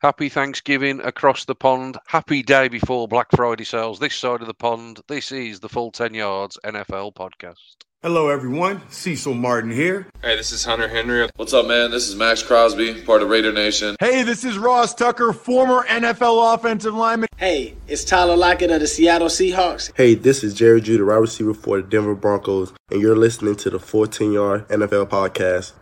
Happy Thanksgiving across the pond. Happy day before Black Friday sales this side of the pond. This is the Full 10 Yards NFL podcast. Hello, everyone. Cecil Martin here. Hey, this is Hunter Henry. What's up, man? This is Maxx Crosby, part of Raider Nation. Hey, this is Ross Tucker, former NFL offensive lineman. Hey, it's Tyler Lockett of the Seattle Seahawks. Hey, this is Jerry Jeudy, wide receiver for the Denver Broncos, and you're listening to the Full 10 Yard NFL Podcast.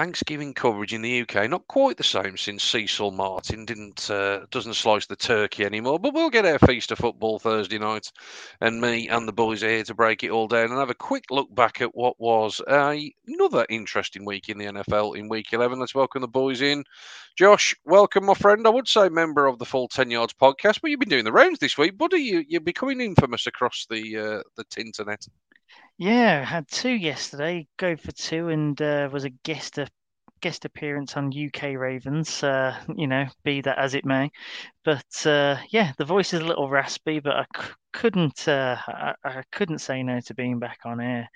Thanksgiving coverage in the UK not quite the same since Cecil Martin didn't uh, doesn't slice the turkey anymore. But we'll get our feast of football Thursday night, and me and the boys are here to break it all down and have a quick look back at what was a, another interesting week in the NFL in Week 11. Let's welcome the boys in. Josh, welcome, my friend. I would say member of the Full Ten Yards podcast, but you've been doing the rounds this week, buddy. You, you're becoming infamous across the uh, the internet. Yeah, had two yesterday. Go for two, and uh, was a guest a guest appearance on UK Ravens. Uh, you know, be that as it may, but uh, yeah, the voice is a little raspy, but I c- couldn't uh, I-, I couldn't say no to being back on air.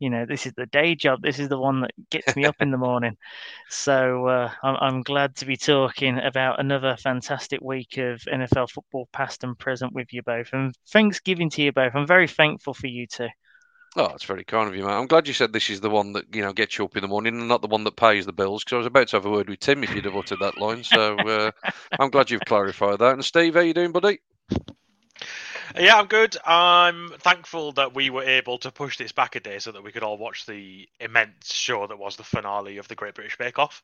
You know, this is the day job. This is the one that gets me up in the morning. So uh, I'm, I'm glad to be talking about another fantastic week of NFL football, past and present, with you both. And Thanksgiving to you both. I'm very thankful for you two. Oh, it's very kind of you, mate. I'm glad you said this is the one that you know gets you up in the morning, and not the one that pays the bills. Because I was about to have a word with Tim if you'd have uttered that line. So uh, I'm glad you've clarified that. And Steve, how you doing, buddy? Yeah, I'm good. I'm thankful that we were able to push this back a day so that we could all watch the immense show that was the finale of the Great British Bake Off.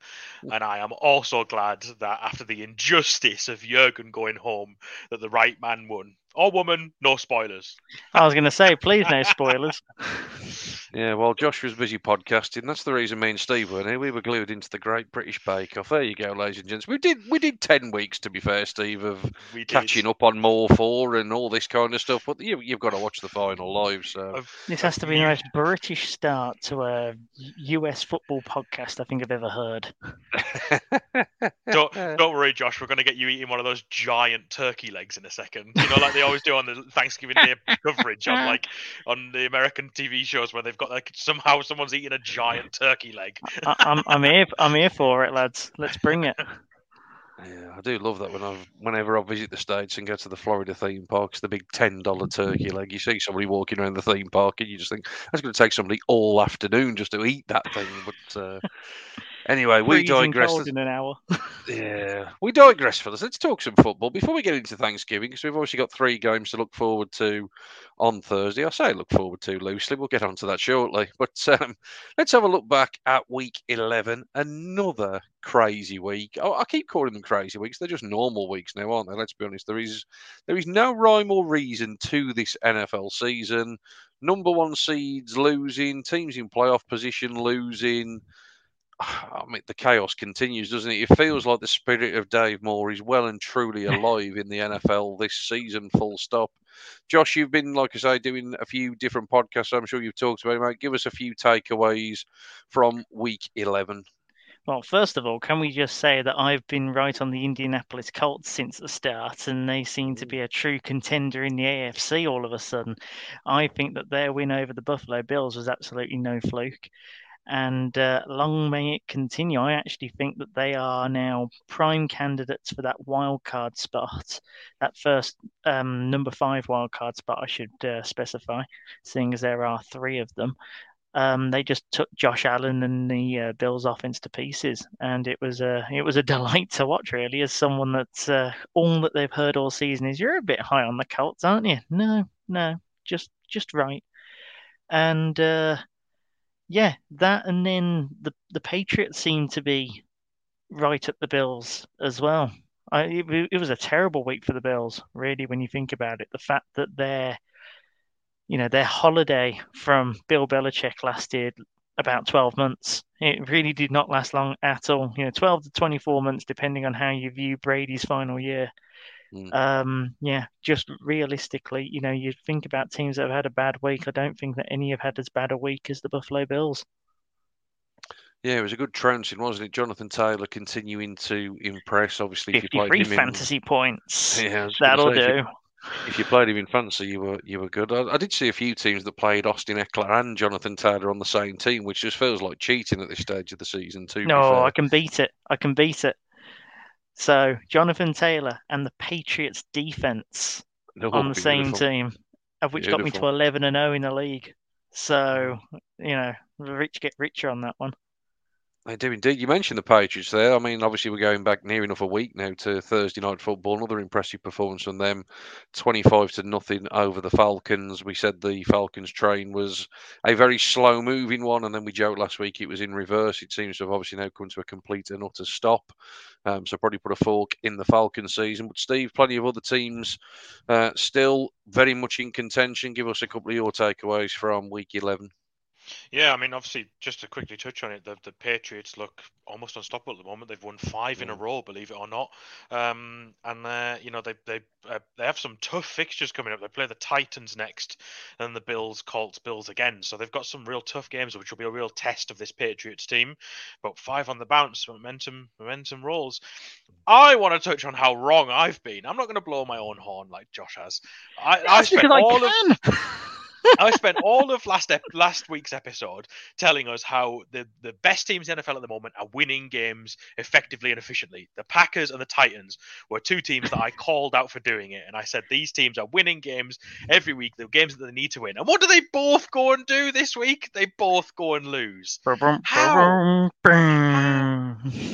And I am also glad that after the injustice of Jurgen going home, that the right man won. Or woman, no spoilers. I was going to say, please, no spoilers. Yeah, well, Josh was busy podcasting. That's the reason me and Steve weren't here. We were glued into the Great British Bake Off. There you go, ladies and gents. We did we did ten weeks to be fair, Steve, of catching up on More4 and all this kind of stuff. But you, you've got to watch the final live. So This has to be the most British start to a US football podcast I think I've ever heard. Don't, don't worry, Josh. We're going to get you eating one of those giant turkey legs in a second. You know, like they always do on the Thanksgiving Day coverage on like on the American TV shows where they've got like somehow someone's eating a giant turkey leg. I, I'm, I'm here. I'm here for it, lads. Let's bring it. Yeah, I do love that when I whenever I visit the states and go to the Florida theme parks, the big ten dollar turkey leg. You see somebody walking around the theme park, and you just think that's going to take somebody all afternoon just to eat that thing. But uh, anyway, we Freezing digress. in an hour. Yeah, we digress for this. Let's talk some football before we get into Thanksgiving because we've obviously got three games to look forward to on Thursday. I say look forward to loosely. We'll get onto that shortly. But um, let's have a look back at week 11. Another crazy week. Oh, I keep calling them crazy weeks. They're just normal weeks now, aren't they? Let's be honest. There is there is no rhyme or reason to this NFL season. Number one seeds losing, teams in playoff position losing. I mean, the chaos continues, doesn't it? It feels like the spirit of Dave Moore is well and truly alive in the NFL this season, full stop. Josh, you've been, like I say, doing a few different podcasts. I'm sure you've talked about it, mate. Give us a few takeaways from week 11. Well, first of all, can we just say that I've been right on the Indianapolis Colts since the start, and they seem to mm. be a true contender in the AFC all of a sudden. I think that their win over the Buffalo Bills was absolutely no fluke. And uh, long may it continue. I actually think that they are now prime candidates for that wild card spot, that first um, number five wild card spot, I should uh, specify, seeing as there are three of them um, they just took Josh Allen and the uh, Bills offense to pieces, and it was a it was a delight to watch. Really, as someone that's uh, all that they've heard all season is you're a bit high on the Colts, aren't you? No, no, just just right. And uh, yeah, that and then the the Patriots seem to be right at the Bills as well. I, it, it was a terrible week for the Bills, really, when you think about it. The fact that they're you know, their holiday from Bill Belichick lasted about 12 months. It really did not last long at all. You know, 12 to 24 months, depending on how you view Brady's final year. Mm. Um, yeah, just realistically, you know, you think about teams that have had a bad week. I don't think that any have had as bad a week as the Buffalo Bills. Yeah, it was a good trouncing, wasn't it? Jonathan Taylor continuing to impress. Obviously, if you played 53 him in, fantasy points. Yeah, I was gonna That'll say, if you- do. if you played him in fantasy, you were you were good. I, I did see a few teams that played Austin Ekeler and Jonathan Taylor on the same team, which just feels like cheating at this stage of the season. Too. No, I can beat it. I can beat it. So Jonathan Taylor and the Patriots defense on the same team, of which got me to 11 and 0 in the league. So, you know, rich get richer on that one. They do indeed. You mentioned the Patriots there. I mean, obviously, we're going back near enough a week now to Thursday night football. Another impressive performance from them, twenty-five to nothing over the Falcons. We said the Falcons train was a very slow-moving one, and then we joked last week it was in reverse. It seems to have obviously now come to a complete and utter stop. Um, so probably put a fork in the Falcon season. But Steve, plenty of other teams uh, still very much in contention. Give us a couple of your takeaways from Week Eleven. Yeah, I mean, obviously, just to quickly touch on it, the, the Patriots look almost unstoppable at the moment. They've won five in a row, believe it or not. Um, and uh, you know they they uh, they have some tough fixtures coming up. They play the Titans next, and the Bills, Colts, Bills again. So they've got some real tough games, which will be a real test of this Patriots team. But five on the bounce, momentum, momentum rolls. I want to touch on how wrong I've been. I'm not going to blow my own horn like Josh has. I, I spent because I all of. I spent all of last ep- last week's episode telling us how the, the best teams in the NFL at the moment are winning games effectively and efficiently. The Packers and the Titans were two teams that I called out for doing it, and I said these teams are winning games every week. The games that they need to win. And what do they both go and do this week? They both go and lose. How?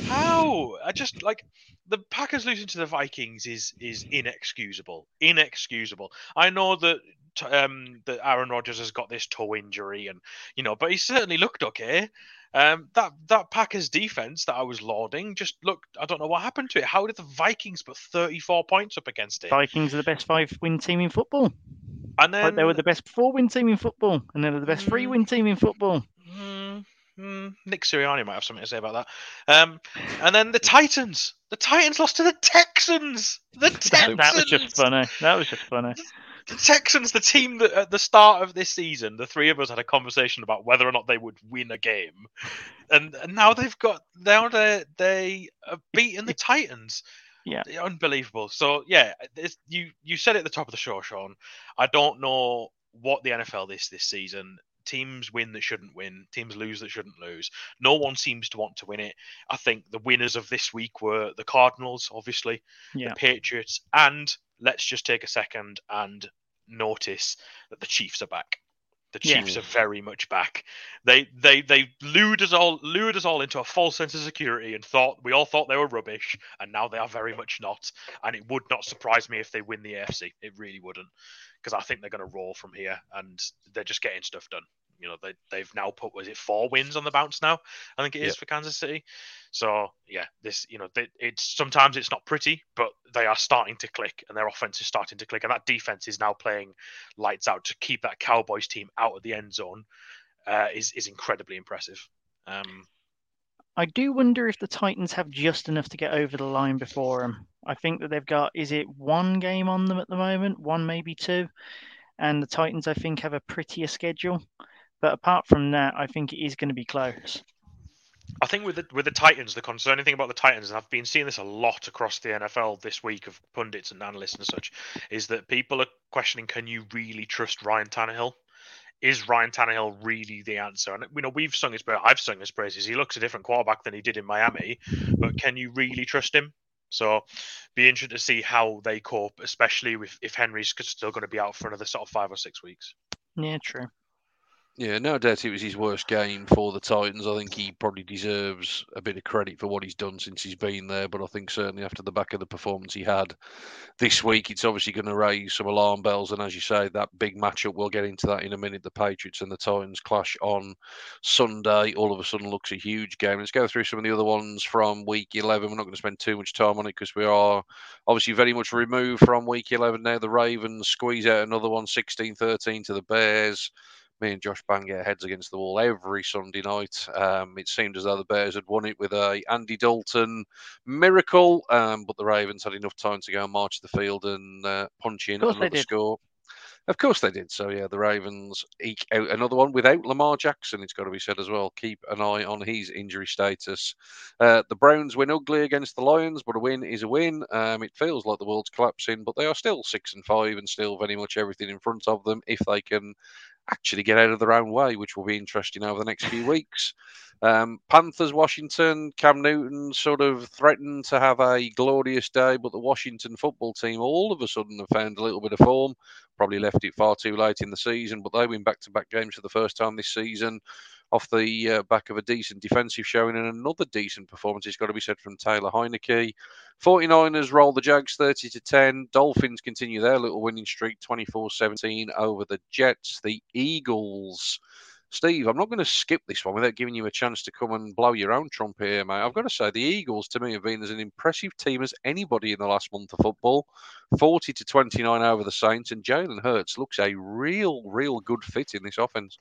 How? I just like the Packers losing to the Vikings is is inexcusable. Inexcusable. I know that um that Aaron Rodgers has got this toe injury and you know, but he certainly looked okay. Um, that that Packers defense that I was lauding just looked. I don't know what happened to it. How did the Vikings put 34 points up against it? Vikings are the best five win team in football. And then Like they were the best four win team in football, and they were the best three win team in football. Mm, mm, Nick Sirianni might have something to say about that. Um, and then the Titans. The Titans lost to the Texans. The Texans. That was just funny. That was just funny. The Texans, the team that at the start of this season, the three of us had a conversation about whether or not they would win a game, and, and now they've got now they they have beaten the Titans. Yeah. unbelievable. So yeah, you you said it at the top of the show, Sean. I don't know what the NFL is this season. Teams win that shouldn't win. Teams lose that shouldn't lose. No one seems to want to win it. I think the winners of this week were the Cardinals, obviously Yeah. the Patriots, and let's just take a second and notice that the Chiefs are back. The Yeah. Chiefs are very much back. They they they lured us all lured us all into a false sense of security and thought we all thought they were rubbish, and now they are very much not. And it would not surprise me if they win the AFC. It really wouldn't, because I think they're going to roll from here, and they're just getting stuff done. You know, they they've now put was it four wins on the bounce now? I think it is Yep. for Kansas City. So yeah, this you know they, it's sometimes it's not pretty, but they are starting to click, and their offense is starting to click, and that defense is now playing lights out to keep that Cowboys team out of the end zone. Uh, is is incredibly impressive. Um, I do wonder if the Titans have just enough to get over the line before them. I think that they've got is it one game on them at the moment, one maybe two, and the Titans I think have a prettier schedule. But apart from that, I think it is going to be close. I think with the with the Titans, the concerning thing about the Titans, and I've been seeing this a lot across the NFL this week of pundits and analysts and such, is that people are questioning: Can you really trust Ryan Tannehill? Is Ryan Tannehill really the answer? And you know, we've sung his praise. I've sung his praises. He looks a different quarterback than he did in Miami, but can you really trust him? So, be interested to see how they cope, especially if if Henry's still going to be out for another sort of five or six weeks. Yeah, true. Yeah, no doubt it was his worst game for the Titans. I think he probably deserves a bit of credit for what he's done since he's been there. But I think certainly after the back of the performance he had this week, it's obviously going to raise some alarm bells. And as you say, that big matchup, we'll get into that in a minute. The Patriots and the Titans clash on Sunday. All of a sudden looks a huge game. Let's go through some of the other ones from week 11. We're not going to spend too much time on it because we are obviously very much removed from week 11 now. The Ravens squeeze out another one, 16 13 to the Bears me and Josh bang our heads against the wall every Sunday night. Um, it seemed as though the Bears had won it with a Andy Dalton miracle, um, but the Ravens had enough time to go and march the field and uh, punch in another score. Of course they did. So yeah, the Ravens eke out another one without Lamar Jackson. It's got to be said as well. Keep an eye on his injury status. Uh, the Browns win ugly against the Lions, but a win is a win. Um, it feels like the world's collapsing, but they are still six and five and still very much everything in front of them if they can actually get out of their own way, which will be interesting over the next few weeks. Um, Panthers, Washington, Cam Newton sort of threatened to have a glorious day, but the Washington football team all of a sudden have found a little bit of form. Probably left it far too late in the season, but they win back to back games for the first time this season off the uh, back of a decent defensive showing and another decent performance. It's got to be said from Taylor Heinicke. 49ers roll the Jags 30 to 10. Dolphins continue their little winning streak 24 17 over the Jets. The Eagles Steve, I'm not going to skip this one without giving you a chance to come and blow your own trumpet here, mate. I've got to say, the Eagles to me have been as an impressive team as anybody in the last month of football. 40 to 29 over the Saints, and Jalen Hurts looks a real, real good fit in this offense.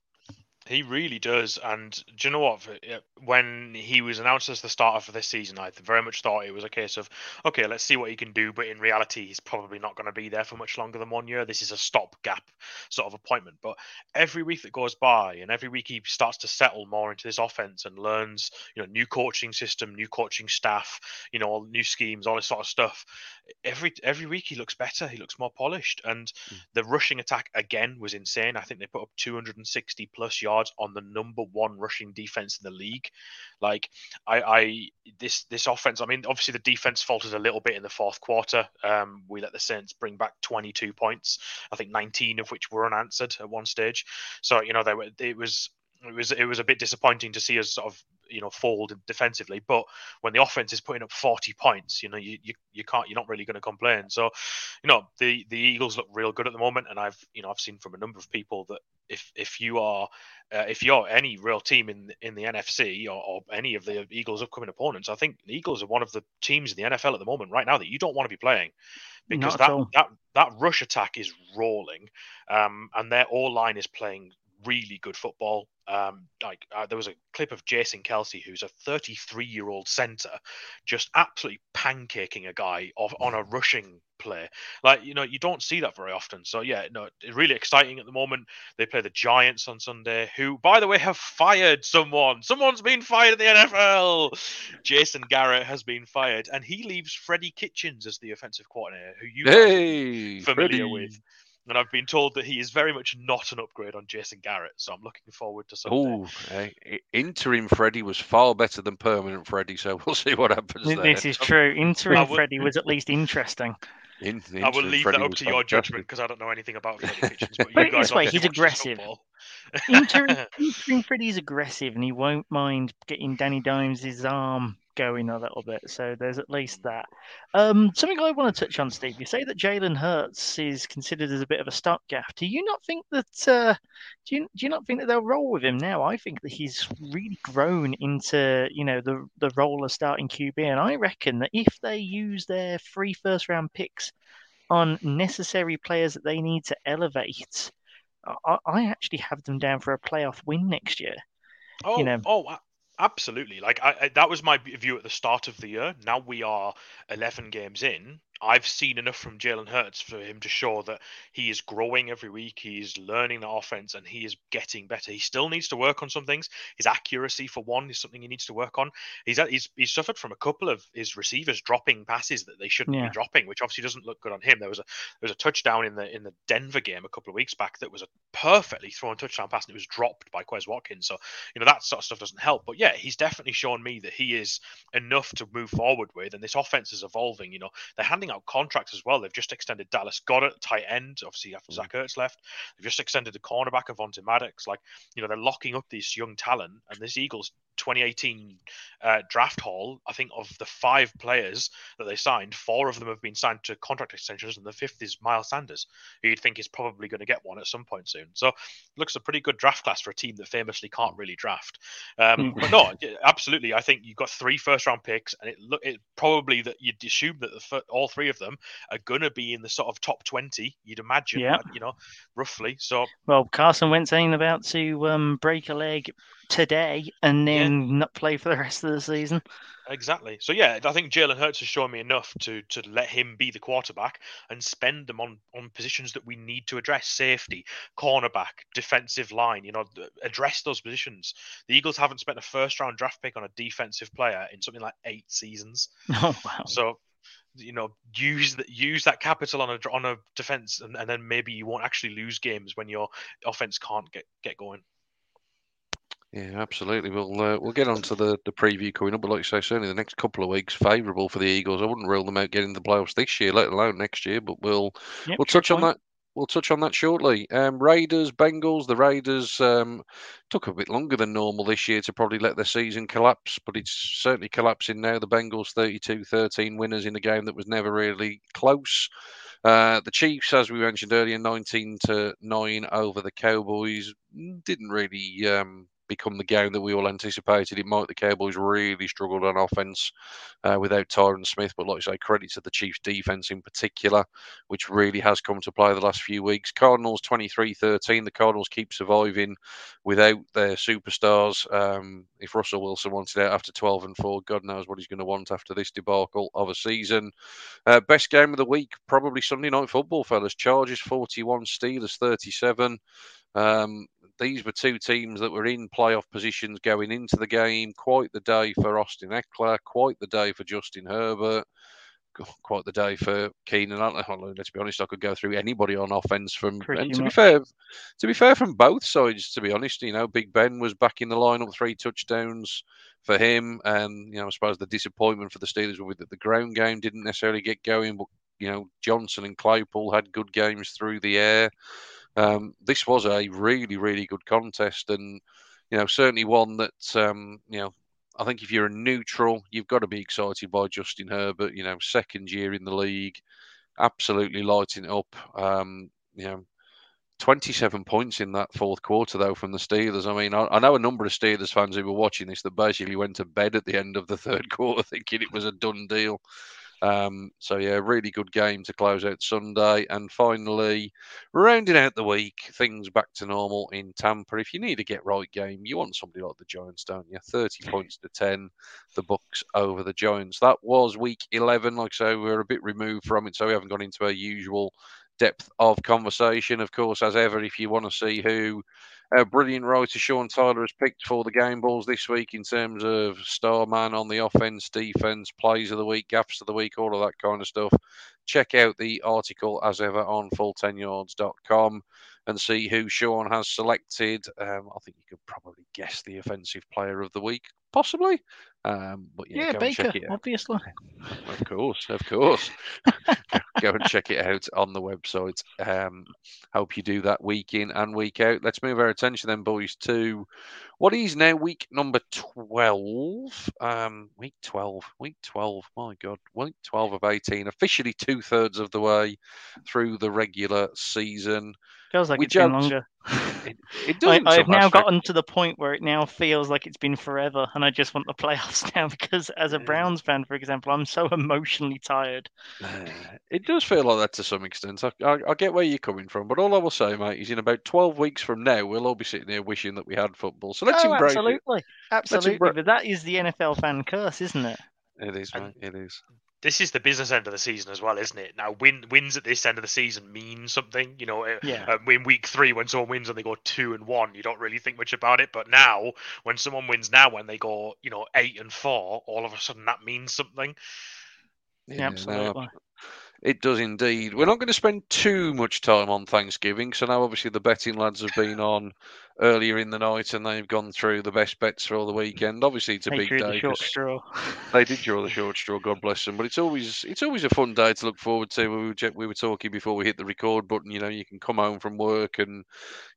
He really does. And do you know what? Uh, when he was announced as the starter for this season, I very much thought it was a case of, okay, let's see what he can do. But in reality, he's probably not going to be there for much longer than one year. This is a stopgap sort of appointment. But every week that goes by, and every week he starts to settle more into this offense and learns, you know, new coaching system, new coaching staff, you know, new schemes, all this sort of stuff. Every every week he looks better. He looks more polished. And mm. the rushing attack again was insane. I think they put up 260 plus yards on the number one rushing defense in the league. Like I, I this this offense. I mean, obviously the defense faltered a little bit in the fourth quarter. Um, we let the Saints bring back 22 points. I think 19 of which were unanswered at one stage. So you know, they were. It was it was it was a bit disappointing to see us sort of you know fold defensively but when the offense is putting up 40 points you know you you, you can't you're not really going to complain so you know the the eagles look real good at the moment and i've you know i've seen from a number of people that if if you are uh, if you're any real team in in the NFC or, or, any of the Eagles' upcoming opponents, I think the Eagles are one of the teams in the NFL at the moment right now that you don't want to be playing because that, that that rush attack is rolling, um, and their all line is playing really good football. Um, like uh, there was a clip of Jason Kelce, who's a 33 year old center, just absolutely pancaking a guy off on a rushing play. Like you know, you don't see that very often. So yeah, no, really exciting at the moment. They play the Giants on Sunday, who, by the way, have fired someone. Someone's been fired in the NFL. Jason Garrett has been fired, and he leaves Freddie Kitchens as the offensive coordinator, who you hey, familiar Freddie. with and I've been told that he is very much not an upgrade on Jason Garrett. So I'm looking forward to something. Oh, uh, interim Freddie was far better than permanent Freddie, so we'll see what happens. This there. is true. Interim Freddie was at least interesting. In, I will leave Freddie that up to your judgment because I don't know anything about Freddie Kitchens. But, Put it this way, he's aggressive. interim, interim Freddie's aggressive, and he won't mind getting Danny Dimes' arm going a little bit. So there's at least that. Um, something I want to touch on, Steve. You say that Jalen Hurts is considered as a bit of a stopgap. Do you not think that? Uh, do you do you not think that they'll roll with him now? I think that he's really grown into you know the the role of starting QB, and I reckon that if they use their three first round picks on necessary players that they need to elevate. I, I actually have them down for a playoff win next year. Oh, you know. oh, absolutely. Like I, I, that was my view at the start of the year. Now we are 11 games in. I've seen enough from Jalen Hurts for him to show that he is growing every week. He's learning the offense and he is getting better. He still needs to work on some things. His accuracy, for one, is something he needs to work on. He's he's, he's suffered from a couple of his receivers dropping passes that they shouldn't Yeah. be dropping, which obviously doesn't look good on him. There was a there was a touchdown in the in the Denver game a couple of weeks back that was a perfectly thrown touchdown pass and it was dropped by Quez Watkins. So you know that sort of stuff doesn't help. But yeah, he's definitely shown me that he is enough to move forward with, and this offense is evolving. You know, they're handing out contracts as well. They've just extended Dallas Goedert, tight end, obviously after Zach Ertz left. They've just extended the cornerback Avonte Maddox. Like, you know, they're locking up this young talent, and this Eagles 2018 uh, draft haul, I think of the five players that they signed, four of them have been signed to contract extensions, and the fifth is Miles Sanders, who you'd think is probably going to get one at some point soon. So, looks a pretty good draft class for a team that famously can't really draft. Um, but no, absolutely, I think you've got three first round picks, and it look it probably that you'd assume that the all three of them are going to be in the sort of top 20. You'd imagine, Yeah. you know, roughly. So Well, Carson Wentz ain't about to um, break a leg today and then not play for the rest of the season. Exactly. So yeah, I think Jalen Hurts has shown me enough to to let him be the quarterback and spend them on on positions that we need to address: safety, cornerback, defensive line. You know, address those positions. The Eagles haven't spent a first round draft pick on a defensive player in something like eight seasons. Oh wow! So you know use that use that capital on a on a defense and, and then maybe you won't actually lose games when your offense can't get get going yeah, absolutely. We'll uh, we'll get on to the, the preview coming up, but like you say, certainly the next couple of weeks favourable for the Eagles. I wouldn't rule them out getting the playoffs this year, let alone next year. But we'll Yep, we'll touch on point. that. We'll touch on that shortly. Um, Raiders, Bengals. The Raiders um, took a bit longer than normal this year to probably let their season collapse, but it's certainly collapsing now. The Bengals 32-13 winners in a game that was never really close. Uh, the Chiefs, as we mentioned earlier, 19 to 9 over the Cowboys, didn't really um, become the game that we all anticipated it might. The Cowboys really struggled on offense uh, without Tyron Smith, but like I say, credit to the Chiefs' defense in particular, which really has come to play the last few weeks. Cardinals 23 13. The Cardinals keep surviving without their superstars. Um, if Russell Wilson wanted out after 12 and 4, God knows what he's going to want after this debacle of a season. Uh, best game of the week, probably Sunday night football, fellas. Chargers 41, Steelers 37. Um, these were two teams that were in playoff positions going into the game. Quite the day for Austin Ekeler, quite the day for Justin Herbert, quite the day for Keenan Let's be honest, I could go through anybody on offense from. Pretty and to much. be fair, to be fair, from both sides. To be honest, you know, Big Ben was back in the lineup, three touchdowns for him, and you know, I suppose the disappointment for the Steelers would be that the ground game didn't necessarily get going, but you know, Johnson and Claypool had good games through the air. Um, this was a really, really good contest, and you know, certainly one that um, you know. I think if you're a neutral, you've got to be excited by Justin Herbert. You know, second year in the league, absolutely lighting up. Um, you know, 27 points in that fourth quarter, though, from the Steelers. I mean, I, I know a number of Steelers fans who were watching this that basically went to bed at the end of the third quarter thinking it was a done deal. Um, so, yeah, really good game to close out Sunday. And finally, rounding out the week, things back to normal in Tampa. If you need a get right game, you want somebody like the Giants, don't you? 30 points to 10, the Bucks over the Giants. That was week 11. Like I say, we're a bit removed from it, so we haven't gone into our usual depth of conversation. Of course, as ever, if you want to see who our brilliant writer Sean Tyler has picked for the game balls this week in terms of star man on the offense, defense, plays of the week, gaps of the week, all of that kind of stuff, check out the article as ever on full10yards.com and see who Sean has selected. Um, I think you could probably guess the offensive player of the week, possibly. Um, but yeah, Yeah, go and Baker, check it out. obviously. Of course, of course. Go and check it out on the website. Um, hope you do that week in and week out. Let's move our attention then, boys, to what is now week number 12. Um, week 12. Week 12. My God. Week 12 of 18. Officially two thirds of the way through the regular season. Feels like We it's been longer. It, it I, doesn't I've somehow now gotten to the point where it now feels like it's been forever, and I just want the playoffs now because, as a Browns fan, for example, I'm so emotionally tired. Uh, It does feel like that to some extent. I, I, I get where you're coming from, but all I will say, mate, is in about 12 weeks from now, we'll all be sitting here wishing that we had football. So let's oh, embrace absolutely, absolutely. embra- But that is the NFL fan curse, isn't it? It. It is, And- mate. It is. this is the business end of the season as well, isn't it? Now, win, wins at this end of the season mean something. You know, uh, Yeah. uh, in week three, when someone wins and they go two and one, you don't really think much about it. But now, when someone wins now, when they go, you know, eight and four, all of a sudden that means something. Yeah, no, absolutely. It does indeed. We're not going to spend too much time on Thanksgiving. So now, obviously, the betting lads have been on earlier in the night and they've gone through the best bets for all the weekend. Obviously, it's a They big drew the day. straw. They did draw the short straw. God bless them. But it's always it's always a fun day to look forward to. We were, we were talking before we hit the record button. You know, you can come home from work and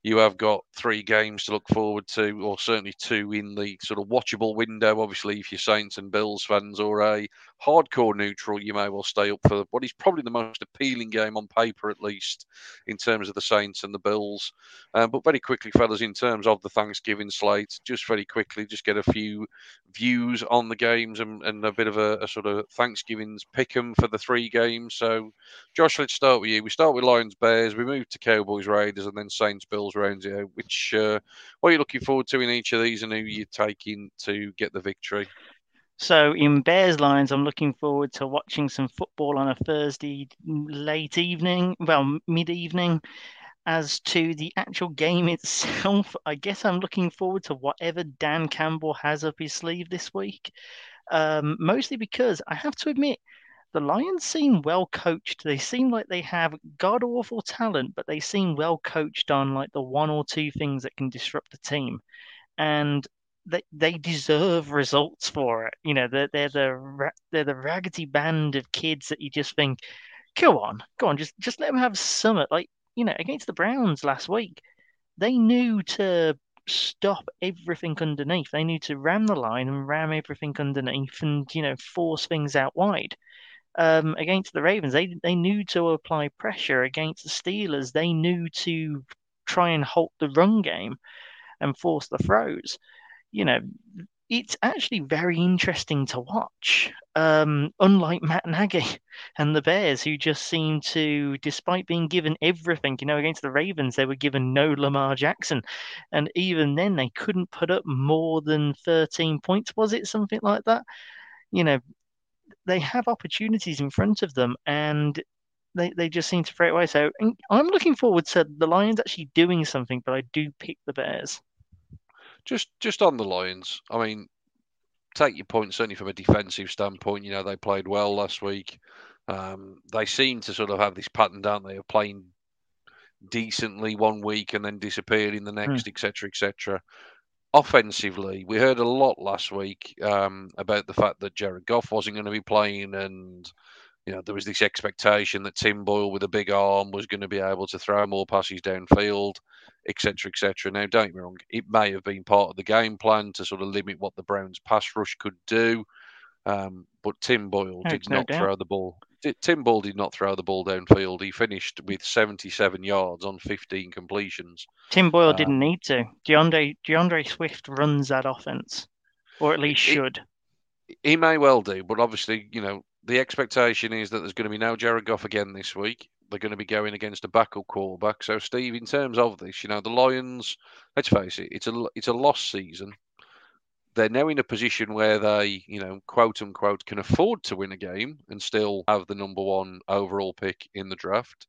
you have got three games to look forward to, or certainly two in the sort of watchable window. Obviously, if you're Saints and Bills fans or a hardcore neutral, you may well stay up for what is probably the most appealing game on paper, at least in terms of the Saints and the Bills. Uh, but very quickly, fellas, in terms of the Thanksgiving slate, just very quickly, just get a few views on the games and, and a bit of a, a sort of Thanksgiving's pick 'em for the three games. So, Josh, let's start with you. We start with Lions Bears, we move to Cowboys Raiders, and then Saints Bills rounds out. Which uh, what are you looking forward to in each of these, and who you taking to get the victory? So in Bears Lions, I'm looking forward to watching some football on a Thursday late evening, well, mid evening. As to the actual game itself, I guess I'm looking forward to whatever Dan Campbell has up his sleeve this week. Um, mostly because I have to admit, the Lions seem well coached. They seem like they have god awful talent, but they seem well coached on like the one or two things that can disrupt the team. And they they deserve results for it. You know, they're they're the they're the raggedy band of kids that you just think, go on, go on, just just let them have summit. Like you know, against the Browns last week, they knew to stop everything underneath. They knew to ram the line and ram everything underneath, and you know, force things out wide um, against the Ravens. They they knew to apply pressure against the Steelers. They knew to try and halt the run game and force the throws. You know, it's actually very interesting to watch. Um, unlike Matt Nagy and the Bears, who just seem to, despite being given everything, you know, against the Ravens, they were given no Lamar Jackson. And even then, they couldn't put up more than 13 points, was it? Something like that. You know, they have opportunities in front of them and they, they just seem to throw it away. So I'm looking forward to the Lions actually doing something, but I do pick the Bears. Just just on the Lions, I mean, take your point certainly from a defensive standpoint. You know, they played well last week. Um, they seem to sort of have this pattern, don't they, of playing decently one week and then disappearing the next, etc., mm. etc offensively, we heard a lot last week um, about the fact that Jared Goff wasn't going to be playing, and you know there was this expectation that Tim Boyle with a big arm was going to be able to throw more passes downfield, etc., etc. Now, don't get me wrong, it may have been part of the game plan to sort of limit what the Browns' pass rush could do, um, but Tim Boyle did not throw the ball. Tim Boyle did not throw the ball downfield. He finished with 77 yards on 15 completions. Tim Boyle uh, didn't need to. D'Andre D'Andre Swift runs that offense, or at least should. He may well do, but obviously, you know, the expectation is that there's going to be no Jared Goff again this week. They're going to be going against a backup quarterback. So, Steve, in terms of this, you know, the Lions. Let's face it, it's a it's a lost season they're now in a position where they, you know, quote unquote, can afford to win a game and still have the number one overall pick in the draft.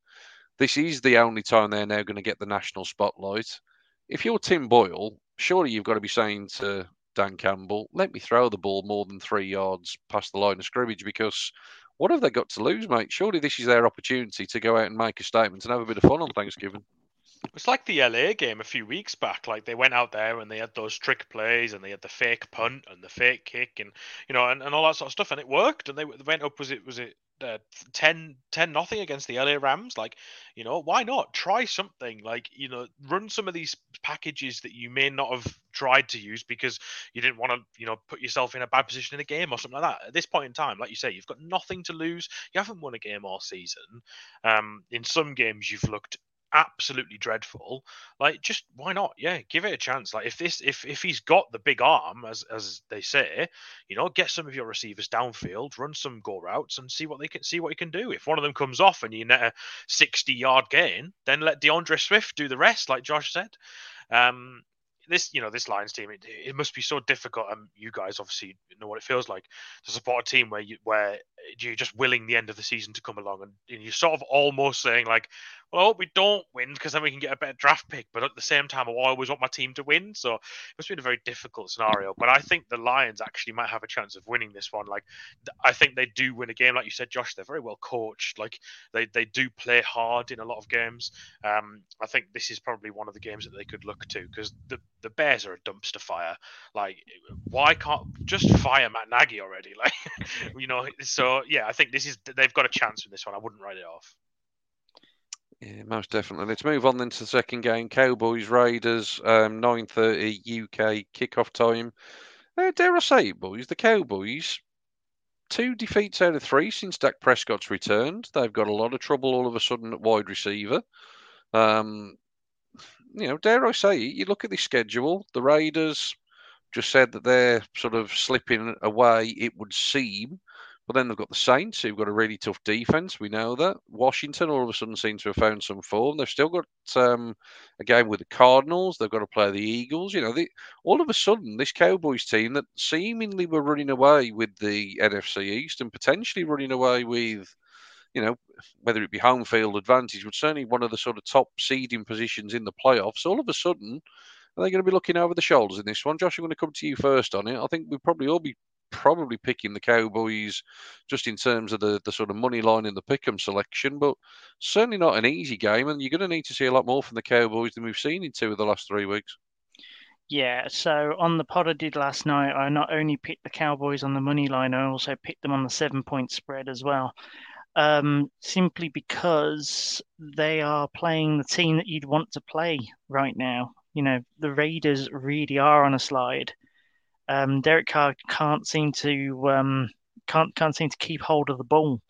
This is the only time they're now going to get the national spotlight. If you're Tim Boyle, surely you've got to be saying to Dan Campbell, let me throw the ball more than three yards past the line of scrimmage because what have they got to lose, mate? Surely this is their opportunity to go out and make a statement and have a bit of fun on Thanksgiving. It's like the LA game a few weeks back. Like they went out there and they had those trick plays and they had the fake punt and the fake kick and you know and, and all that sort of stuff and it worked and they went up. Was it was it uh, 10 10 nothing against the LA Rams? Like you know why not try something like you know run some of these packages that you may not have tried to use because you didn't want to you know put yourself in a bad position in a game or something like that. At this point in time, like you say, you've got nothing to lose. You haven't won a game all season. Um, in some games you've looked absolutely dreadful, like just why not? Yeah, give it a chance. Like if this if if he's got the big arm as as they say, you know, get some of your receivers downfield, run some go routes, and see what they can see what he can do. If one of them comes off and you net a sixty yard gain, then let D'Andre Swift do the rest, like Josh said. Um, this you know this Lions team it, it must be so difficult and you guys obviously know what it feels like to support a team where you where you're just willing the end of the season to come along and, and you're sort of almost saying like well we don't win because then we can get a better draft pick but at the same time I always want my team to win so it must be a very difficult scenario but I think the Lions actually might have a chance of winning this one like I think they do win a game like you said Josh they're very well coached like they, they do play hard in a lot of games um, I think this is probably one of the games that they could look to because the the Bears are a dumpster fire. Like, why can't just fire Matt Nagy already? Like, you know. So yeah, I think this is they've got a chance with this one. I wouldn't write it off. Yeah, most definitely. Let's move on then to the second game. Cowboys Raiders, um, nine thirty UK kickoff time. Uh, dare I say, it, boys, the Cowboys two defeats out of three since Dak Prescott's returned. They've got a lot of trouble all of a sudden at wide receiver. Um, you know, dare I say, you look at the schedule, the Raiders just said that they're sort of slipping away, it would seem, But then they've got the Saints, who've got a really tough defense. We know that. Washington all of a sudden seems to have found some form. They've still got um, a game with the Cardinals. They've got to play the Eagles. You know, all of a sudden, this Cowboys team that seemingly were running away with the NFC East and potentially running away with, you know, whether it be home field advantage, but certainly one of the sort of top seeding positions in the playoffs. All of a sudden, are they going to be looking over the shoulders in this one? Josh, I'm going to come to you first on it. I think we'll probably all be probably picking the Cowboys just in terms of the, the sort of money line in the pick'em selection, but certainly not an easy game. And you're going to need to see a lot more from the Cowboys than we've seen in two of the last three weeks. Yeah, so on the pod I did last night, I not only picked the Cowboys on the money line, I also picked them on the seven point spread as well. Um, simply because they are playing the team that you'd want to play right now. You know, the Raiders really are on a slide. Um, Derek Carr can't seem to um, can't can't seem to keep hold of the ball.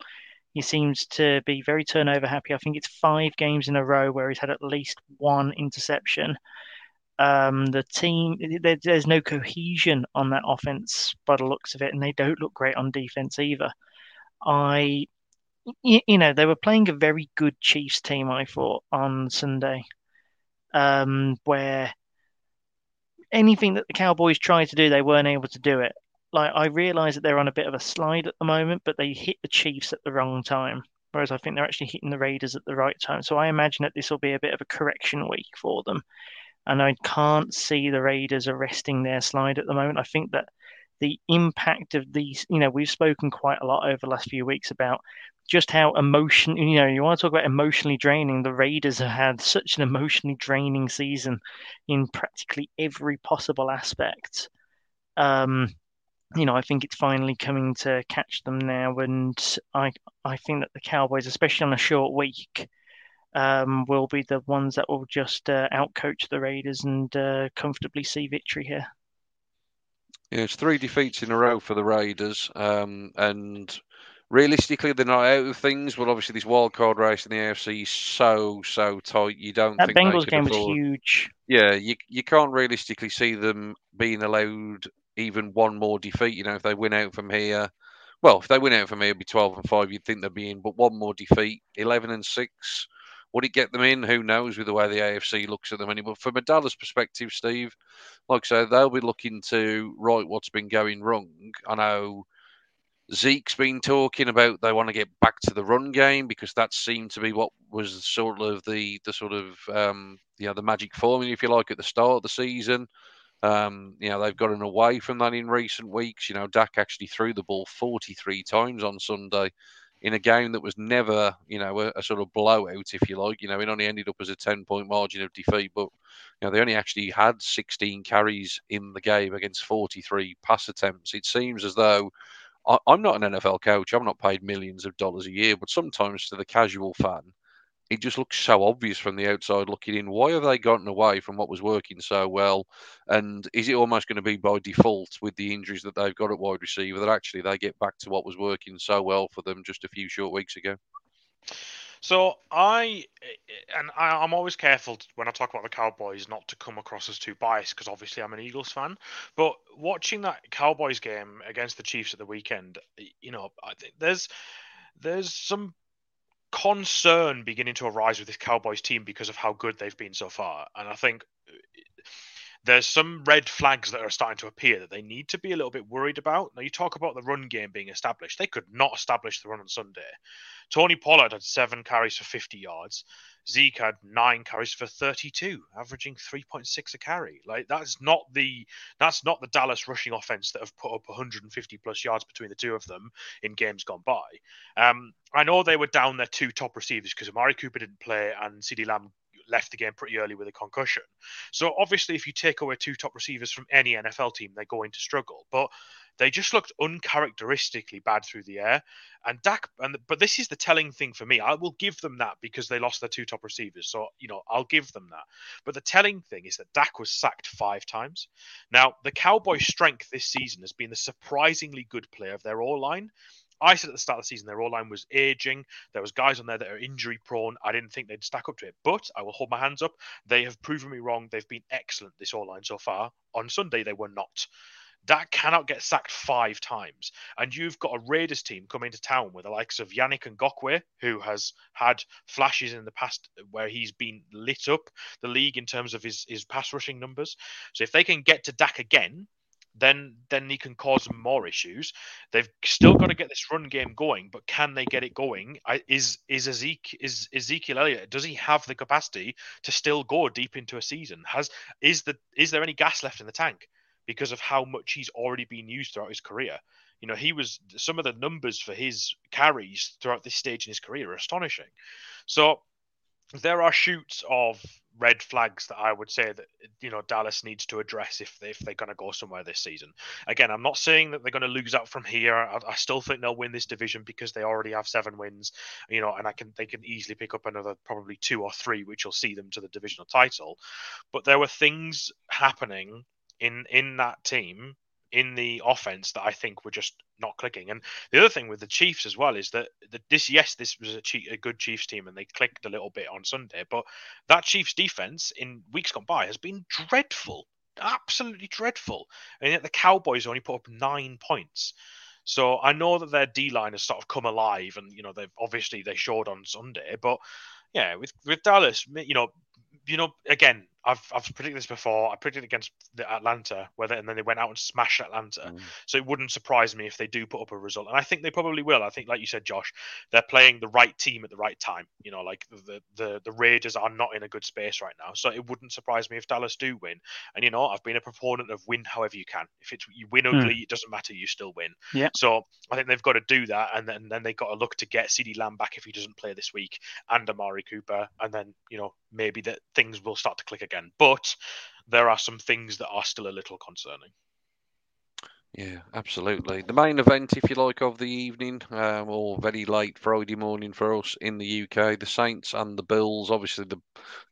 He seems to be very turnover happy. I think it's five games in a row where he's had at least one interception. Um, the team, there, there's no cohesion on that offense by the looks of it, and they don't look great on defense either. I, you, know, they were playing a very good Chiefs team. I thought on Sunday, um, where anything that the Cowboys tried to do, they weren't able to do it. Like I realise that they're on a bit of a slide at the moment, but they hit the Chiefs at the wrong time. Whereas I think they're actually hitting the Raiders at the right time. So I imagine that this will be a bit of a correction week for them. And I can't see the Raiders arresting their slide at the moment. I think that the impact of these, you know, we've spoken quite a lot over the last few weeks about just how emotion you know you want to talk about emotionally draining. The raiders have had such an emotionally draining season in practically every possible aspect. Um you know i think it's finally coming to catch them now and i i think that the cowboys especially on a short week um, will be the ones that will just uh, outcoach the raiders and uh, comfortably see victory here yeah, it's three defeats in a row for the Raiders, um, and realistically, they're not out of things. But obviously, this wild card race in the AFC is so so tight. You don't that think Bengals game afford... was huge. Yeah, you you can't realistically see them being allowed even one more defeat. You know, if they win out from here, well, if they win out from here, it'd be twelve and five. You'd think they'd be in, but one more defeat, eleven and six. Would it get them in? Who knows with the way the AFC looks at them anymore. From a Dallas perspective, Steve, like I said, they'll be looking to right what's been going wrong. I know Zeke's been talking about they want to get back to the run game because that seemed to be what was sort of the the sort of um, you know the magic formula, if you like, at the start of the season. Um, you know they've gotten away from that in recent weeks. You know Dak actually threw the ball 43 times on Sunday in a game that was never, you know, a, a, sort of blowout, if you like. You know, it only ended up as a 10 point margin of defeat, but, you know, they only actually had 16 carries in the game against 43 pass attempts. It seems as though I, I'm not an NFL coach. I'm not paid millions of dollars a year, but sometimes to the casual fan, it just looks so obvious from the outside looking in. Why have they gotten away from what was working so well? And is it almost going to be by default with the injuries that they've got at wide receiver that actually they get back to what was working so well for them just a few short weeks ago? So I, and I, am always careful when I talk about the Cowboys not to come across as too biased because obviously I'm an Eagles fan. But watching that Cowboys game against the Chiefs at the weekend, you know, I think there's there's some concern beginning to arise with this Cowboys team because of how good they've been so far, and I think there's some red flags that are starting to appear that they need to be a little bit worried about. Now, you talk about the run game being established. They could not establish the run on Sunday. Tony Pollard had seven carries for 50 yards. Zeke had nine carries for 32, averaging 3.6 a carry. Like that's not the that's not the Dallas rushing offense that have put up 150 plus yards between the two of them in games gone by. Um, I know they were down their two top receivers because Amari Cooper didn't play and CeeDee Lamb left the game pretty early with a concussion. So obviously, if you take away two top receivers from any NFL team, they're going to struggle. But they just looked uncharacteristically bad through the air. And Dak, and but this is the telling thing for me. I will give them that because they lost their two top receivers. So you know, I'll give them that. But the telling thing is that Dak was sacked five times. Now, the Cowboys' strength this season has been the surprisingly good play of their all line. I said at the start of the season their all line was aging. There was guys on there that are injury prone. I didn't think they'd stack up to it, but I will hold my hands up. They have proven me wrong. They've been excellent this all line so far. On Sunday they were not. Dak cannot get sacked five times. And you've got a Raiders team coming to town with the likes of Yannick Ngakoue, who has had flashes in the past where he's been lit up the league in terms of his, his pass rushing numbers. So if they can get to Dak again, then then he can cause more issues. They've still got to get this run game going, but can they get it going? I, is is Ezekiel is Ezekiel Elliott? Does he have the capacity to still go deep into a season? Has is the is there any gas left in the tank because of how much he's already been used throughout his career? You know, he was some of the numbers for his carries throughout this stage in his career are astonishing. So there are shoots of red flags that I would say that you know Dallas needs to address if they, if they're going to go somewhere this season. Again, I'm not saying that they're going to lose out from here. I, I, still think they'll win this division because they already have seven wins, you know, and I can they can easily pick up another probably two or three, which will see them to the divisional title. But there were things happening in in that team in the offense that I think were just not clicking. And the other thing with the Chiefs as well is that the, this, yes, this was a, a, good Chiefs team and they clicked a little bit on Sunday, but that Chiefs defense in weeks gone by has been dreadful, absolutely dreadful. And yet the Cowboys only put up nine points. So I know that their D line has sort of come alive, and you know they've obviously they showed on Sunday, but yeah, with with Dallas, you know, you know, again, I've I've predicted this before. I predicted against the Atlanta, whether and then they went out and smashed Atlanta. Mm. So it wouldn't surprise me if they do put up a result, and I think they probably will. I think, like you said, Josh, they're playing the right team at the right time. You know, like the the the Raiders are not in a good space right now, so it wouldn't surprise me if Dallas do win. And you know, I've been a proponent of win however you can. If it's you win hmm. ugly, mm. it doesn't matter. You still win. Yeah. So I think they've got to do that, and then then they've got to look to get CeeDee Lamb back if he doesn't play this week, and Amari Cooper, and then you know maybe that things will start to click again. But there are some things that are still a little concerning. Yeah, absolutely. The main event, if you like, of the evening, um, or very late Friday morning for us in the UK, the Saints and the Bills. Obviously, the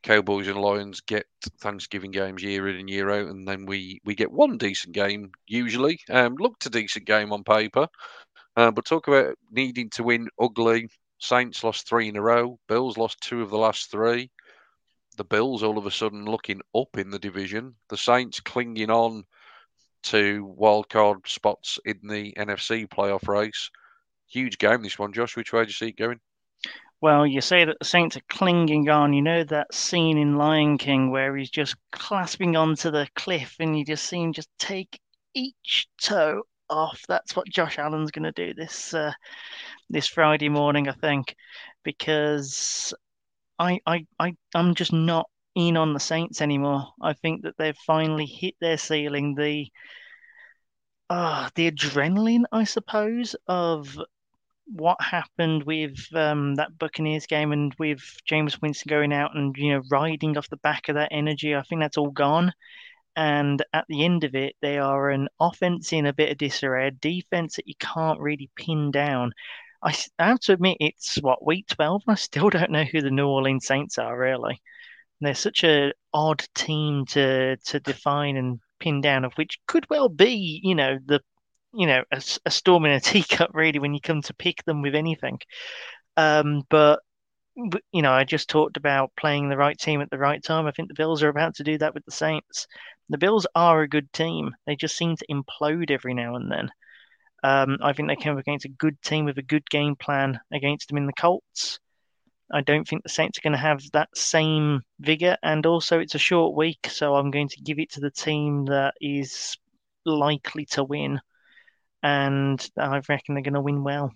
Cowboys and Lions get Thanksgiving games year in and year out, and then we, we get one decent game usually. Um, looked a decent game on paper, uh, but talk about needing to win ugly. Saints lost three in a row. Bills lost two of the last three the Bills all of a sudden looking up in the division, the Saints clinging on to wildcard spots in the NFC playoff race. Huge game, this one, Josh. Which way do you see it going? Well, you say that the Saints are clinging on. You know that scene in Lion King where he's just clasping onto the cliff and you just see him just take each toe off. That's what Josh Allen's going to do this uh, this Friday morning, I think, because I, I, I, I'm just not in on the Saints anymore. I think that they've finally hit their ceiling. The, uh, the adrenaline, I suppose, of what happened with um, that Buccaneers game and with Jameis Winston going out and you know riding off the back of that energy. I think that's all gone. And at the end of it, they are an offense in a bit of disarray, a defense that you can't really pin down. I, have to admit, it's what week twelve, and I still don't know who the New Orleans Saints are. Really, they're such a odd team to to define and pin down, of which could well be, you know, the you know a, a storm in a teacup. Really, when you come to pick them with anything, um, but you know, I just talked about playing the right team at the right time. I think the Bills are about to do that with the Saints. The Bills are a good team. They just seem to implode every now and then. Um, I think they came up against a good team with a good game plan against them in the Colts. I don't think the Saints are going to have that same vigor, and also it's a short week, so I'm going to give it to the team that is likely to win, and I reckon they're going to win well.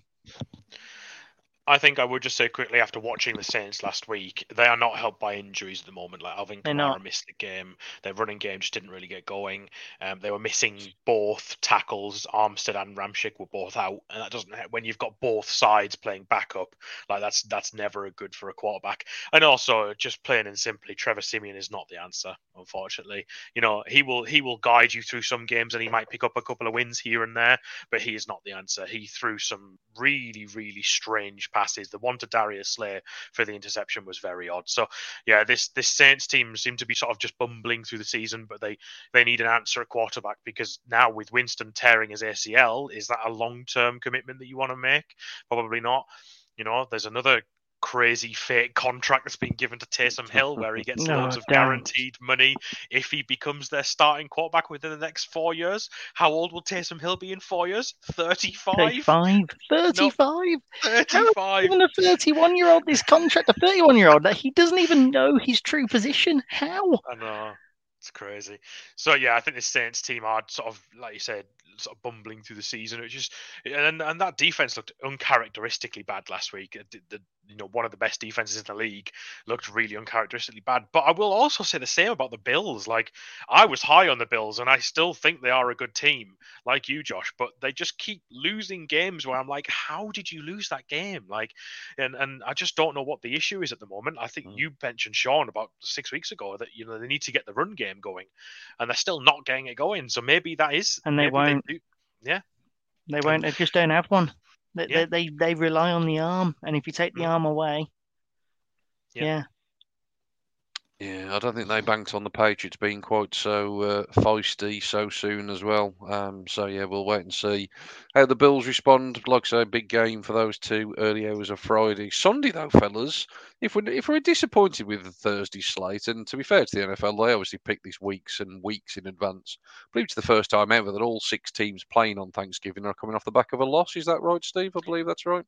I think I would just say quickly after watching the Saints last week, they are not helped by injuries at the moment. Like Alvin Kamara missed the game, their running game just didn't really get going. Um, they were missing both tackles. Armstead and Ramczyk were both out, and that doesn't when you've got both sides playing backup. Like that's that's never a good for a quarterback. And also, just plain and simply, Trevor Siemian is not the answer. Unfortunately, you know he will he will guide you through some games, and he might pick up a couple of wins here and there, but he is not the answer. He threw some really really strange passes passes. The one to Darius Slay for the interception was very odd. So yeah, this this Saints team seem to be sort of just bumbling through the season, but they they need an answer at quarterback because now with Winston tearing his ACL, is that a long term commitment that you want to make? Probably not. You know, there's another crazy fake contract that's been given to Taysom Hill, where he gets No, loads of guaranteed money if he becomes their starting quarterback within the next four years. How old will Taysom Hill be in four years? 35? 35. 35. 35. Even a 31 year old, this contract, a 31 year old, that he doesn't even know his true position. How? I know. It's crazy. So yeah, I think the Saints team are sort of like you said, sort of bumbling through the season. It just and and that defense looked uncharacteristically bad last week. The, the- you know one of the best defenses in the league looked really uncharacteristically bad. But I will also say the same about the Bills. Like I was high on the Bills, and I still think they are a good team, like you, Josh. But they just keep losing games where I'm like, how did you lose that game? Like, and and I just don't know what the issue is at the moment. I think mm. you mentioned Sean about six weeks ago that you know they need to get the run game going, and they're still not getting it going. So maybe that is And they won't. do- yeah, They won't, they just don't have one. They, Yeah. they, they, they rely on the arm. And if you take the Mm. arm away, Yeah. yeah. Yeah, I don't think they banked on the Patriots being quite so uh, feisty so soon as well. Um, so yeah, we'll wait and see how the Bills respond. Like I say, big game for those two early hours of Friday. Sunday though, fellas, if we're if we're disappointed with the Thursday slate, and to be fair to the NFL, they obviously pick these weeks and weeks in advance. I believe it's the first time ever that all six teams playing on Thanksgiving are coming off the back of a loss. Is that right, Steve? I believe that's right.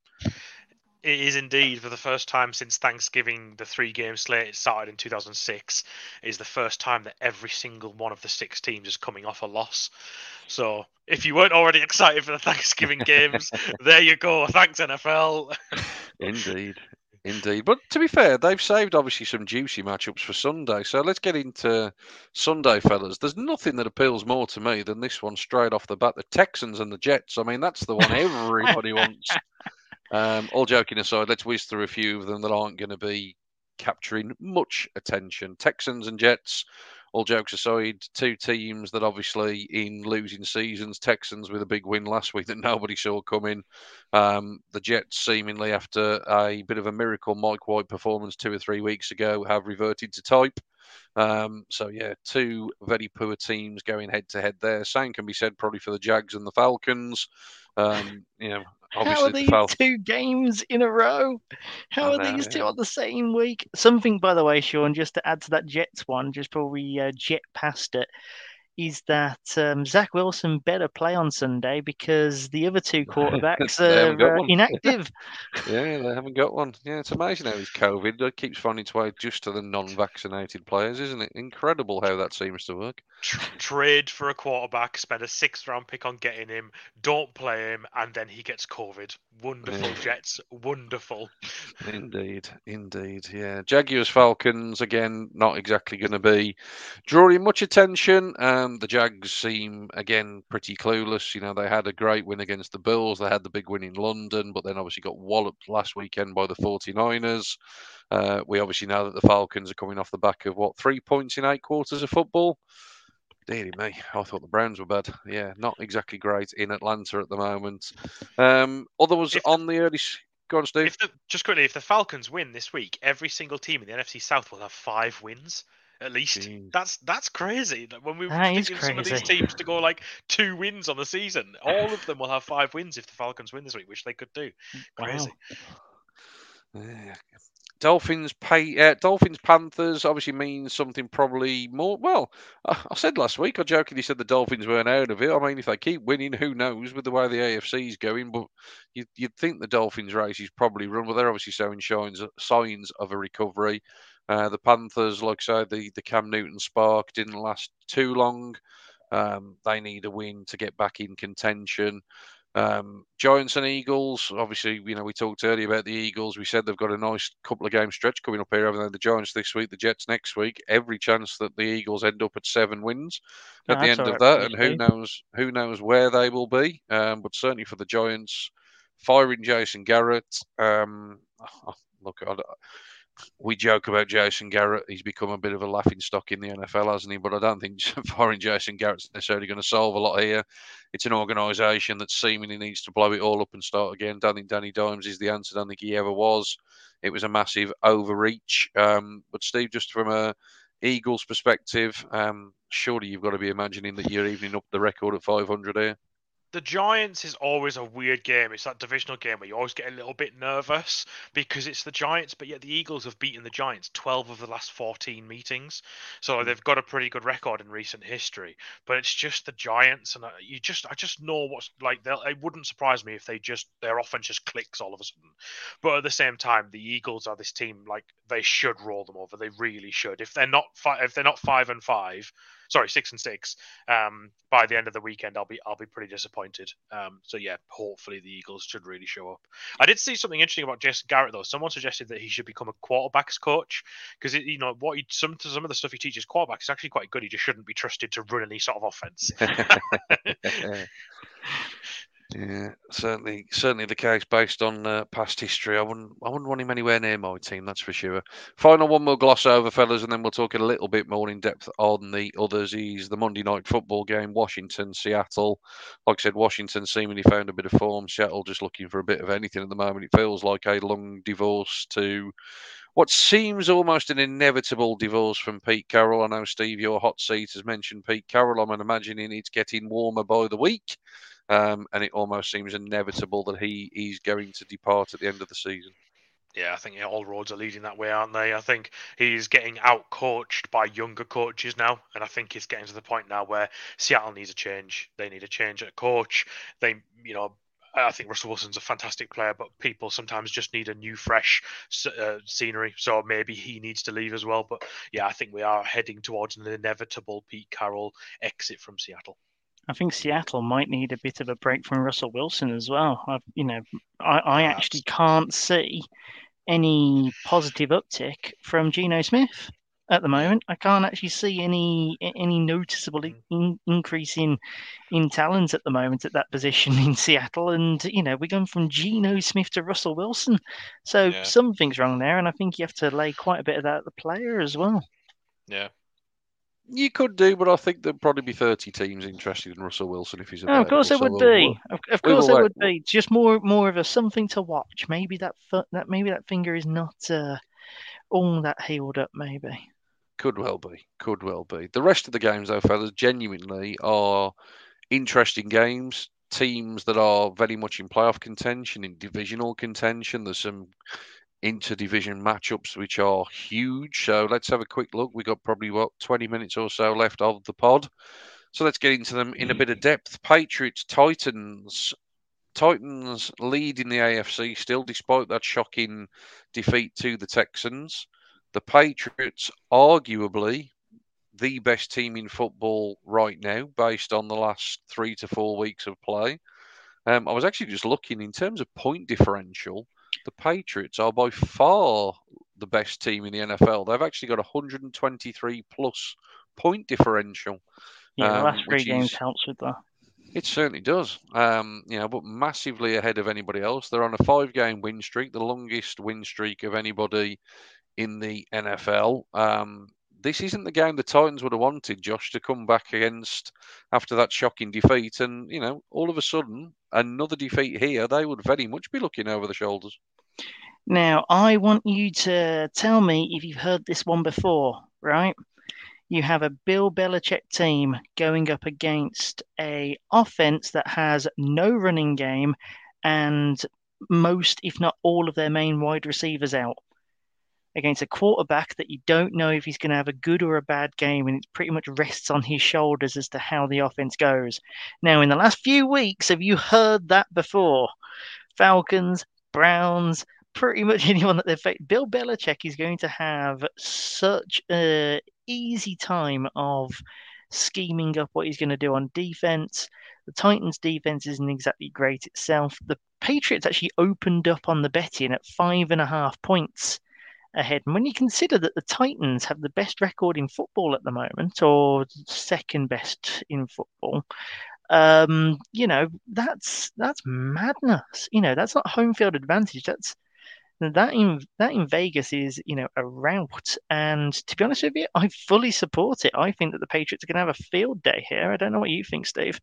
It is indeed for the first time since Thanksgiving, the three game slate started in 2006. Is the first time that every single one of the six teams is coming off a loss. So if you weren't already excited for the Thanksgiving games, there you go. Thanks NFL. Indeed. Indeed. But to be fair, they've saved obviously some juicy matchups for Sunday. So let's get into Sunday, fellas. There's nothing that appeals more to me than this one straight off the bat. The Texans and the Jets. I mean, that's the one everybody wants. Um, all joking aside, let's whiz through a few of them that aren't going to be capturing much attention. Texans and Jets. All jokes aside, two teams that obviously in losing seasons, Texans with a big win last week that nobody saw coming. Um, the Jets, seemingly after a bit of a miracle Mike White performance two or three weeks ago, have reverted to type. Um, so yeah, two very poor teams going head to head there. Same can be said probably for the Jags and the Falcons. Um, you know, How are these two games in a row? How I are know, these two yeah. on the same week? Something, by the way, Sean, just to add to that Jets one, just before we uh, jet past it, is that um, Zach Wilson better play on Sunday because the other two quarterbacks They haven't got are uh, inactive. Yeah, they haven't got one. Yeah, it's amazing how this COVID uh, keeps finding its way just to the non-vaccinated players, isn't it? Incredible how that seems to work. Trade for a quarterback, spend a sixth round pick on getting him, don't play him, and then he gets COVID. Wonderful Yeah. Jets. Wonderful. Indeed, indeed. Yeah, Jaguars Falcons again, not exactly going to be drawing much attention. Um, the Jags seem again pretty clueless. You know, they had a great win against the Bills. They had the big win in London, but then obviously got walloped last weekend by the 49ers. Uh, we obviously know that the Falcons are coming off the back of what three points in eight quarters of football. Dearly me, I thought the Browns were bad. Yeah, not exactly great in Atlanta at the moment. Um, others If- on the early. Go on, Steve. If the, just quickly, if the Falcons win this week, every single team in the NFC South will have five wins at least. Jeez. That's that's crazy. That When we were That thinking some of these teams to go like two wins on the season, all of them will have five wins if the Falcons win this week, which they could do. Crazy. Yeah. Dolphins pay uh, Dolphins Panthers obviously means something probably more. Well, I, I said last week I jokingly said the Dolphins weren't out of it. I mean, if they keep winning, who knows with the way the AFC is going? But you'd, you'd think the Dolphins race is probably run, but they're obviously showing signs signs of a recovery. Uh, the Panthers, like I said, the the Cam Newton spark didn't last too long. Um, they need a win to get back in contention. Um, Giants and Eagles. Obviously, you know we talked earlier about the Eagles. We said they've got a nice couple of game stretch coming up here. Other than the Giants this week, the Jets next week. Every chance that the Eagles end up at seven wins at the end of that, and who knows who knows where they will be. Um, but certainly for the Giants, firing Jason Garrett. Um, look, I, we joke about Jason Garrett. He's become a bit of a laughing stock in the NFL, hasn't he? But I don't think firing Jason Garrett's necessarily going to solve a lot here. It's an organisation that seemingly needs to blow it all up and start again. Don't think Danny Dimes is the answer. Don't think he ever was. It was a massive overreach. Um, but Steve, just from a Eagles perspective, um, surely you've got to be imagining that you're evening up the record at 500 here. The Giants is always a weird game. It's that divisional game where you always get a little bit nervous because it's the Giants, but yet the Eagles have beaten the Giants 12 of the last 14 meetings. So hmm. they've got a pretty good record in recent history. But it's just the Giants, and uh, you just I just know what's like. It wouldn't surprise me if they just their offense just clicks all of a sudden. But at the same time, the Eagles are this team like they should roll them over. They really should. If they're not fi- if they're not five and five sorry, six and six. Um, by the end of the weekend, I'll be I'll be pretty disappointed. Um, so yeah, hopefully the Eagles should really show up. I did see something interesting about Jason Garrett though. Someone suggested that he should become a quarterbacks coach because you know what he some some of the stuff he teaches quarterbacks is actually quite good. He just shouldn't be trusted to run any sort of offense. Yeah, certainly, certainly the case based on uh, past history. I wouldn't, I wouldn't want him anywhere near my team. That's for sure. Final one, we'll gloss over, fellas, and then we'll talk a little bit more in depth on the others. Is the Monday night football game, Washington, Seattle. Like I said, Washington seemingly found a bit of form. Seattle just looking for a bit of anything at the moment. It feels like a long divorce to what seems almost an inevitable divorce from Pete Carroll. I know, Steve, your hot seat has mentioned Pete Carroll. I'm imagining it's getting warmer by the week. Um, and it almost seems inevitable that he is going to depart at the end of the season. Yeah, I think all roads are leading that way, aren't they? I think he's getting out coached by younger coaches now, and I think it's getting to the point now where Seattle needs a change. They need a change at coach. They, you know, I think Russell Wilson's a fantastic player, but people sometimes just need a new, fresh uh, scenery. So maybe he needs to leave as well. But yeah, I think we are heading towards an inevitable Pete Carroll exit from Seattle. I think Seattle might need a bit of a break from Russell Wilson as well. I've, you know, I, I actually can't see any positive uptick from Geno Smith at the moment. I can't actually see any any noticeable hmm. in, increase in in talent at the moment at that position in Seattle. And you know, we're going from Geno Smith to Russell Wilson, so yeah. something's wrong there. And I think you have to lay quite a bit of that at the player as well. Yeah, you could do, but I think there'd probably be 30 teams interested in Russell Wilson if he's available. Oh, of course, there would be. Of, of course, there would be. Just more, more of a something to watch. Maybe that that maybe that finger is not uh, all that healed up. Maybe. Could well be. Could well be. The rest of the games, though, fellas, genuinely are interesting games. Teams that are very much in playoff contention, in divisional contention. There's some interdivision matchups, which are huge. So let's have a quick look. We've got probably what 20 minutes or so left of the pod. So let's get into them in a bit of depth. Patriots, Titans. Titans lead in the AFC still, despite that shocking defeat to the Texans. The Patriots, arguably the best team in football right now, based on the last three to four weeks of play. Um, I was actually just looking in terms of point differential the Patriots are by far the best team in the NFL. They've actually got 123 plus point differential. Yeah, the last um, three games is, helps with that. It certainly does. Um, you know, but massively ahead of anybody else. They're on a five-game win streak, the longest win streak of anybody in the NFL. Um, this isn't the game the Titans would have wanted, Josh, to come back against after that shocking defeat. And, you know, all of a sudden, another defeat here, they would very much be looking over the shoulders. Now, I want you to tell me if you've heard this one before, right? You have a Bill Belichick team going up against a offense that has no running game and most, if not all, of their main wide receivers out against a quarterback that you don't know if he's going to have a good or a bad game, and it pretty much rests on his shoulders as to how the offense goes. Now, in the last few weeks, have you heard that before? Falcons, Browns, pretty much anyone that they've faced. Bill Belichick is going to have such an easy time of scheming up what he's going to do on defense. The Titans' defense isn't exactly great itself. The Patriots actually opened up on the betting at five and a half points ahead. And when you consider that the Titans have the best record in football at the moment, or second best in football, um, you know that's that's madness. You know that's not home field advantage. That's that in that in Vegas is you know a rout. And to be honest with you, I fully support it. I think that the Patriots are going to have a field day here. I don't know what you think, Steve.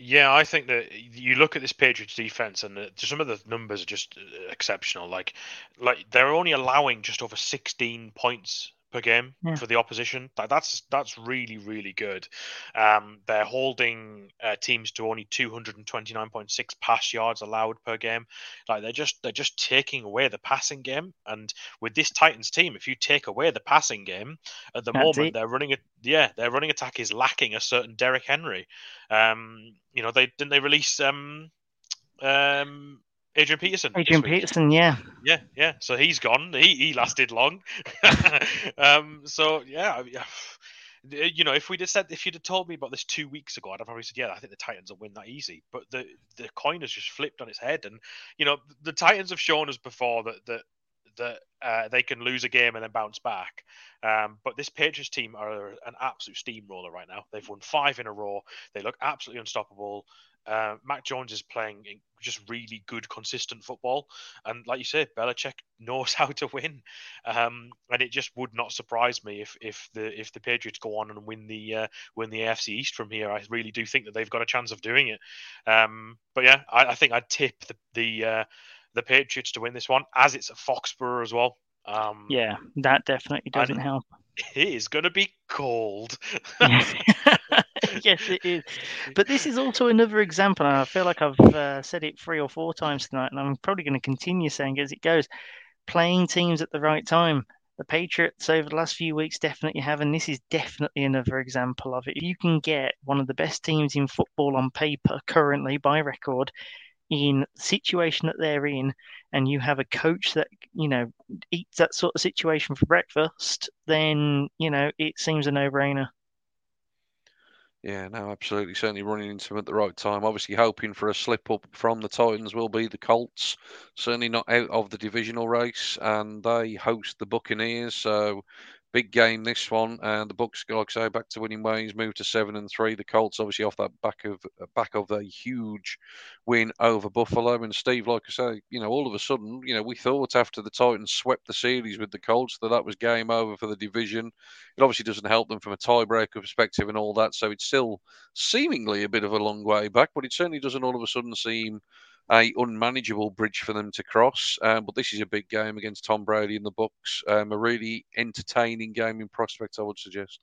Yeah, I think that you look at this Patriots defense, and the, some of the numbers are just uh, exceptional. Like, like they're only allowing just over 16 points per game Yeah. for the opposition. That, that's that's really really good. Um, they're holding uh, teams to only 229.6 pass yards allowed per game. Like they're just they're just taking away the passing game. And with this Titans team, if you take away the passing game, at the That's moment it. they're running it. Yeah, their running attack is lacking a certain Derrick Henry. Um, you know they didn't they release um um Adrian Peterson. Adrian? Peterson, yeah. Yeah, yeah. So he's gone. He he lasted long. um. So yeah, yeah. You know, if we'd have said, if you'd have told me about this two weeks ago, I'd have probably said, yeah, I think the Titans will win that easy. But the the coin has just flipped on its head, and you know, the Titans have shown us before that that that uh, they can lose a game and then bounce back. Um, but this Patriots team are an absolute steamroller right now. They've won five in a row. They look absolutely unstoppable. Uh, Mac Jones is playing just really good, consistent football, and like you said, Belichick knows how to win. Um, and it just would not surprise me if if the if the Patriots go on and win the uh, win the AFC East from here. I really do think that they've got a chance of doing it. Um, but yeah, I, I think I'd tip the the uh, the Patriots to win this one, as it's at Foxborough as well. Um, Yeah, that definitely doesn't help. It is going to be cold. yes, it is. But this is also another example, and I feel like I've uh, said it three or four times tonight, and I'm probably going to continue saying as it goes. Playing teams at the right time. The Patriots over the last few weeks definitely have, and this is definitely another example of it. If you can get one of the best teams in football on paper currently by record in the situation that they're in, and you have a coach that, you know, eats that sort of situation for breakfast, then, you know, it seems a no brainer. Yeah, no, absolutely. Certainly running into them at the right time. Obviously, hoping for a slip up from the Titans will be the Colts. Certainly not out of the divisional race, and they host the Buccaneers. So, big game this one. And the Bucks, like I say, back to winning ways, moved to seven and three. The Colts, obviously, off that back of back of a huge win over Buffalo. And Steve, like I say, you know, all of a sudden, you know, we thought after the Titans swept the series with the Colts that that was game over for the division. It obviously doesn't help them from a tiebreaker perspective and all that. So it's still seemingly a bit of a long way back, but it certainly doesn't all of a sudden seem a unmanageable bridge for them to cross. Um, but this is a big game against Tom Brady and the Bucks. Um, a really entertaining game in prospect, I would suggest.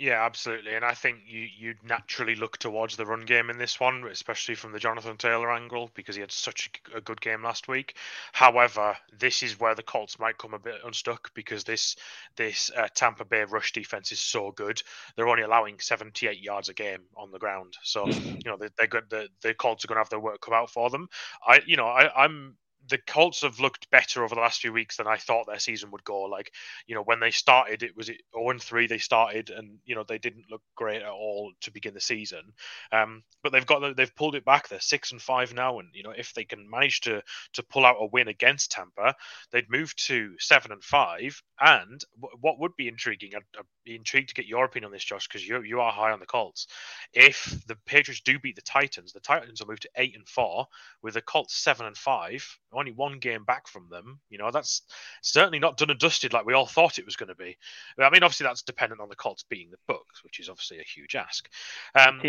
Yeah, absolutely. And I think you you'd naturally look towards the run game in this one, especially from the Jonathan Taylor angle, because he had such a good game last week. However, this is where the Colts might come a bit unstuck because this this uh, Tampa Bay rush defense is so good. They're only allowing 78 yards a game on the ground, so you know they, they're good. The, the Colts are going to have their work cut out for them. I you know I, I'm the Colts have looked better over the last few weeks than I thought their season would go. Like, you know, when they started, it was 0 and 3 they started, and you know they didn't look great at all to begin the season. Um, but they've got they've pulled it back. They're six and five now, and you know if they can manage to to pull out a win against Tampa, they'd move to seven and five. And what would be intriguing, I'd, I'd be intrigued to get your opinion on this, Josh, because you you are high on the Colts. If the Patriots do beat the Titans, the Titans will move to eight and four, with the Colts seven and five, only one game back from them. You know that's certainly not done and dusted like we all thought it was going to be. I mean, obviously that's dependent on the Colts beating the Bucks, which is obviously a huge ask. Um,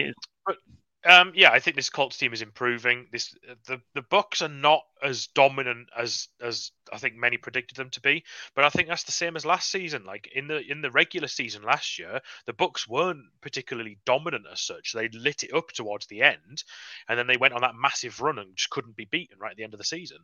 but um, yeah, I think this Colts team is improving. This the the Bucks are not as dominant as as I think many predicted them to be, but I think that's the same as last season. Like in the in the regular season last year, the Bucks weren't particularly dominant as such. They lit it up towards the end, and then they went on that massive run and just couldn't be beaten right at the end of the season.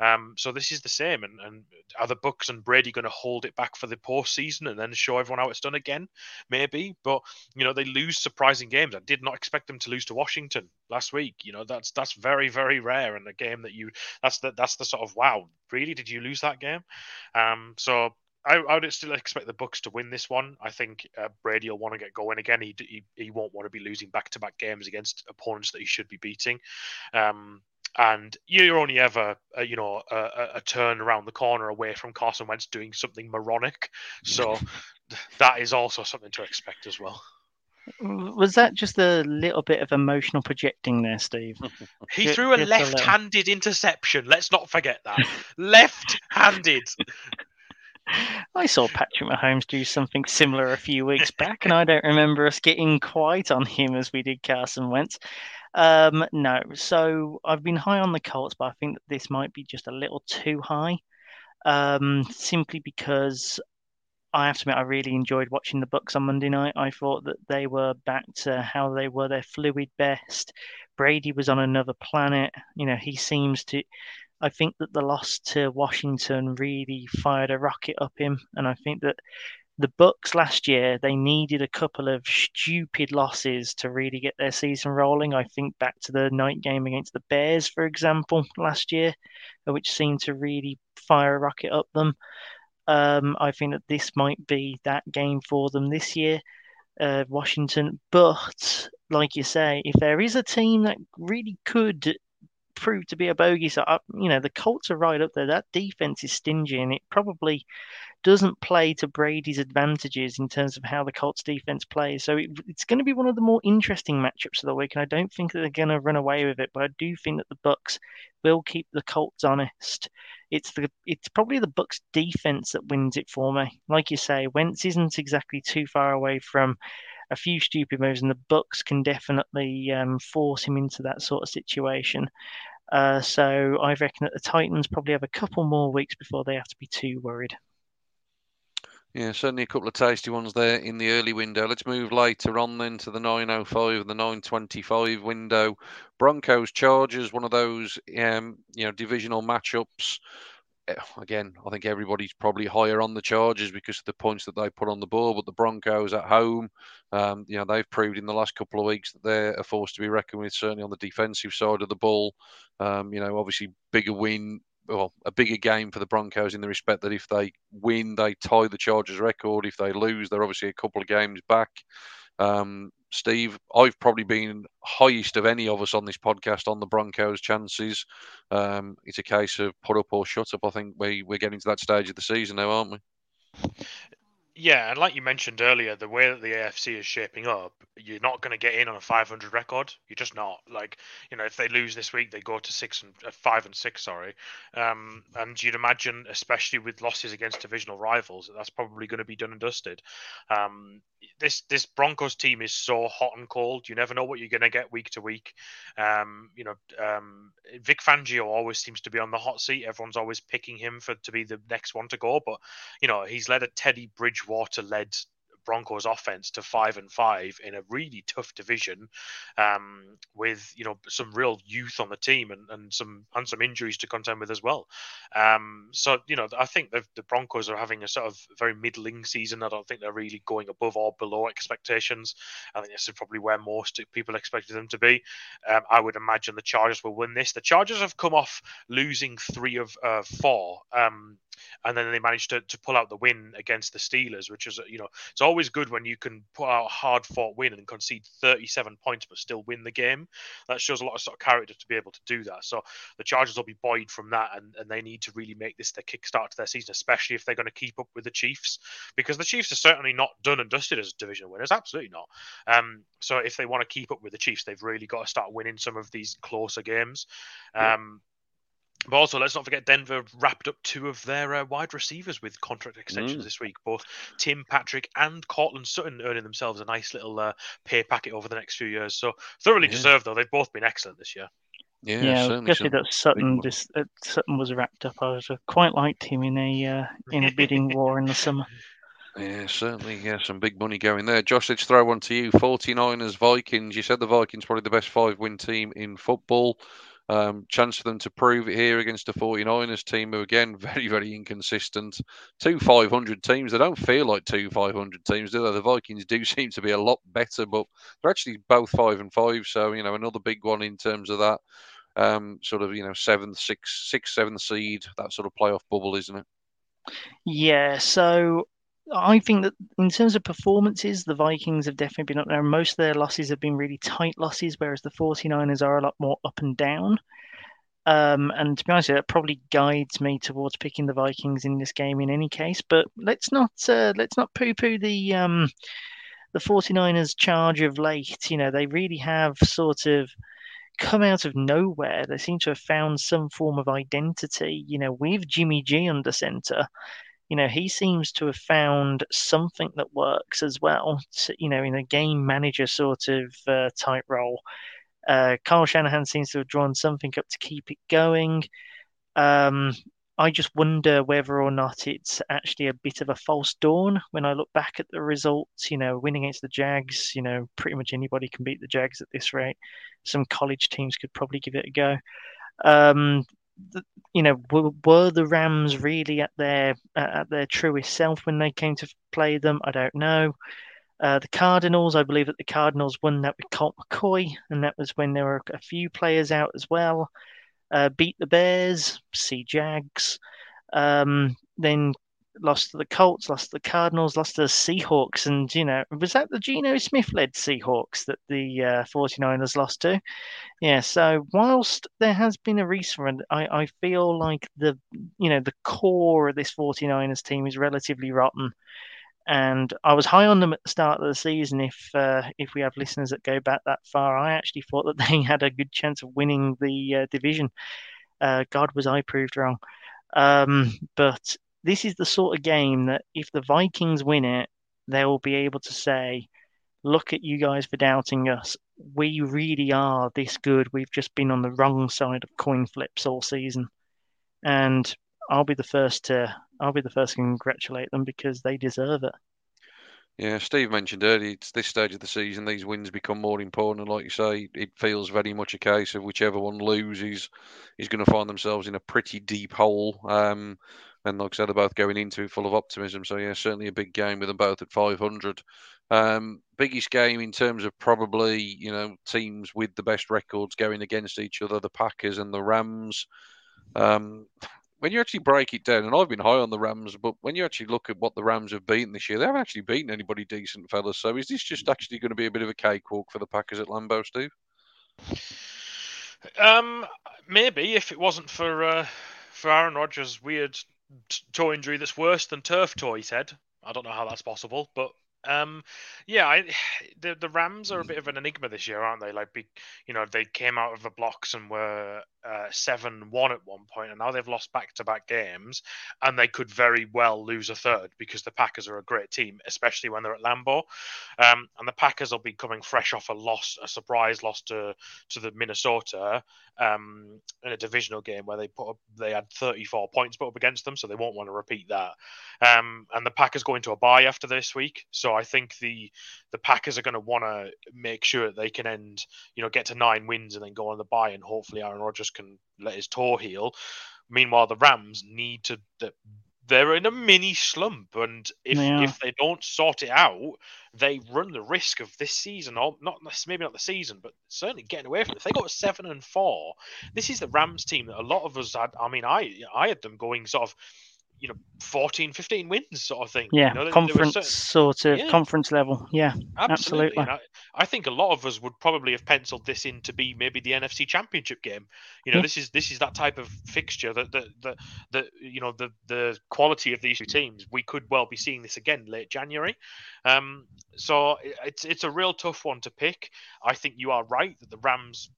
Um, so this is the same. And, and are the Bucks and Brady going to hold it back for the postseason and then show everyone how it's done again? Maybe, but you know they lose surprising games. I did not expect them to lose to Washington last week. You know that's that's very very rare in a game that you that's the that's the sort of wow really did you lose that game? Um, so. I, I would still expect the Bucks to win this one. I think uh, Brady will want to get going again. He, he he won't want to be losing back-to-back games against opponents that he should be beating. Um, and you're only ever, uh, you know, a, a, a turn around the corner away from Carson Wentz doing something moronic. So that is also something to expect as well. Was that just a little bit of emotional projecting there, Steve? He Ju- threw a just a little. left-handed interception. Let's not forget that. left-handed. I saw Patrick Mahomes do something similar a few weeks back, and I don't remember us getting quite on him as we did Carson Wentz. Um, no, so I've been high on the Colts, but I think that this might be just a little too high, um, simply because I have to admit, I really enjoyed watching the Bucks on Monday night. I thought that they were back to how they were their fluid best. Brady was on another planet. You know, he seems to. I think that the loss to Washington really fired a rocket up him, and I think that the Bucks last year they needed a couple of stupid losses to really get their season rolling. I think back to the night game against the Bears, for example, last year, which seemed to really fire a rocket up them. Um, I think that this might be that game for them this year, uh, Washington. But like you say, if there is a team that really could prove to be a bogey, so uh, you know the Colts are right up there. That defense is stingy, and it probably doesn't play to Brady's advantages in terms of how the Colts defense plays. So it, it's going to be one of the more interesting matchups of the week, and I don't think that they're going to run away with it. But I do think that the Bucks will keep the Colts honest. It's the it's probably the Bucks defense that wins it for me. Like you say, Wentz isn't exactly too far away from a few stupid moves, and the Bucks can definitely um, force him into that sort of situation. Uh, so I reckon that the Titans probably have a couple more weeks before they have to be too worried. Yeah, certainly a couple of tasty ones there in the early window. Let's move later on then to the 9.05 and the 9.25 window. Broncos Chargers, one of those um, you know divisional matchups. Eh, again, I think everybody's probably higher on the Chargers because of the points that they put on the board. But the Broncos at home, um, you know, they've proved in the last couple of weeks that they're a force to be reckoned with. Certainly on the defensive side of the ball, um, you know, obviously bigger win well, a bigger game for the Broncos in the respect that if they win, they tie the Chargers record. If they lose, they're obviously a couple of games back. Um, Steve, I've probably been highest of any of us on this podcast on the Broncos' chances. Um, it's a case of put up or shut up. I think we, we're getting to that stage of the season now, aren't we? Yeah, and like you mentioned earlier, the way that the AFC is shaping up, you're not going to get in on a 500 record. You're just not. Like, you know, if they lose this week, they go to six and uh, five and six. Sorry, um, and you'd imagine, especially with losses against divisional rivals, that that's probably going to be done and dusted. Um, this this Broncos team is so hot and cold. You never know what you're going to get week to week. Um, you know, um, Vic Fangio always seems to be on the hot seat. Everyone's always picking him for to be the next one to go. But you know, he's led a Teddy Bridge Bridgewater led Broncos offense to five and five in a really tough division, um, with you know some real youth on the team and, and some and some injuries to contend with as well. Um, so you know I think the Broncos are having a sort of very middling season. I don't think they're really going above or below expectations. I think this is probably where most people expected them to be. Um, I would imagine the Chargers will win this. The Chargers have come off losing three of uh, four. And then they managed to, to pull out the win against the Steelers, which is you know it's always good when you can put out a hard fought win and concede 37 points but still win the game. That shows a lot of sort of character to be able to do that. So the Chargers will be buoyed from that, and, and they need to really make this their kickstart to their season, especially if they're going to keep up with the Chiefs, because the Chiefs are certainly not done and dusted as division winners, absolutely not. Um, so if they want to keep up with the Chiefs, they've really got to start winning some of these closer games. Um, but also, let's not forget Denver wrapped up two of their uh, wide receivers with contract extensions mm. this week. Both Tim Patrick and Courtland Sutton earning themselves a nice little uh, pay packet over the next few years. So thoroughly yeah. deserved, though. They've both been excellent this year. Yeah, yeah certainly that Sutton this uh, Sutton was wrapped up. I was uh, quite liked him in a uh, in a bidding war in the summer. Yeah, certainly. Yeah, some big money going there. Josh, let's throw one to you. 49ers, Vikings. You said the Vikings probably the best five win team in football. Um, chance for them to prove it here against the 49ers team, who again very, very inconsistent. Two 500 teams. They don't feel like two 500 teams, do they? The Vikings do seem to be a lot better, but they're actually both five and five. So you know another big one in terms of that um, sort of you know seventh, sixth, sixth, seventh seed, that sort of playoff bubble, isn't it? Yeah. So I think that in terms of performances, the Vikings have definitely been up there. Most of their losses have been really tight losses, whereas the 49ers are a lot more up and down. Um, and to be honest, that probably guides me towards picking the Vikings in this game in any case. But let's not uh, let's not poo-poo the um, the 49ers charge of late. You know, they really have sort of come out of nowhere. They seem to have found some form of identity. You know, with Jimmy G under center you know, he seems to have found something that works as well, to, you know, in a game manager sort of uh, type role. Uh, Kyle Shanahan seems to have drawn something up to keep it going. Um, I just wonder whether or not it's actually a bit of a false dawn when I look back at the results. You know, winning against the Jags, you know, pretty much anybody can beat the Jags at this rate. Some college teams could probably give it a go. Um, you know, were, were, the Rams really at their at their truest self when they came to play them? I don't know. Uh, the Cardinals, I believe that the Cardinals won that with Colt McCoy, and that was when there were a few players out as well. Uh, beat the Bears, see Jags, um, then lost to the Colts, lost to the Cardinals, lost to the Seahawks. And, you know, was that the Geno Smith led Seahawks that the uh, 49ers lost to? Yeah, so whilst there has been a run, I, I feel like the, you know, the core of this 49ers team is relatively rotten and I was high on them at the start of the season. If uh, if we have listeners that go back that far, I actually thought that they had a good chance of winning the uh, division. Uh, God was I proved wrong. Um, but this is the sort of game that if the Vikings win it, they will be able to say, "Look at you guys for doubting us. We really are this good. We've just been on the wrong side of coin flips all season." And I'll be the first to I'll be the first to congratulate them because they deserve it. Yeah, Steve mentioned earlier, it's this stage of the season, these wins become more important. And like you say, it feels very much a case of whichever one loses is going to find themselves in a pretty deep hole. Um, and like I said, they're both going into full of optimism. So, yeah, certainly a big game with them both at 500. Um, biggest game in terms of probably, you know, teams with the best records going against each other, the Packers and the Rams. Um, when you actually break it down, and I've been high on the Rams, but when you actually look at what the Rams have beaten this year, they haven't actually beaten anybody decent, fellas. So is this just actually going to be a bit of a cakewalk for the Packers at Lambeau, Steve? Um, maybe if it wasn't for uh, for Aaron Rodgers' weird toe injury that's worse than turf toe, he said. I don't know how that's possible, but um, yeah, I, the the Rams are a bit of an enigma this year, aren't they? Like, be, you know, they came out of the blocks and were uh, seven one at one point, and now they've lost back to back games, and they could very well lose a third because the Packers are a great team, especially when they're at Lambeau. Um, and the Packers will be coming fresh off a loss, a surprise loss to to the Minnesota um, in a divisional game where they put up, they had 34 points put up against them, so they won't want to repeat that. Um, and the Packers go into a bye after this week, so I think the the Packers are going to want to make sure that they can end, you know, get to nine wins and then go on the bye, and hopefully Aaron Rodgers can let his toe heal. Meanwhile, the Rams need to. They're in a mini slump, and if if they don't sort it out, they run the risk of this season, or not maybe not the season, but certainly getting away from it. If they got seven and four, this is the Rams team that a lot of us had. I mean, I I had them going sort of you know 14 15 wins sort of thing yeah you know, conference certain... sort of yeah. conference level yeah absolutely, absolutely. I, I, think a lot of us would probably have penciled this in to be maybe the nfc championship game you know yeah. this is this is that type of fixture that that that, that you know the the quality of these two teams we could well be seeing this again late january um so it's it's a real tough one to pick i think you are right that the rams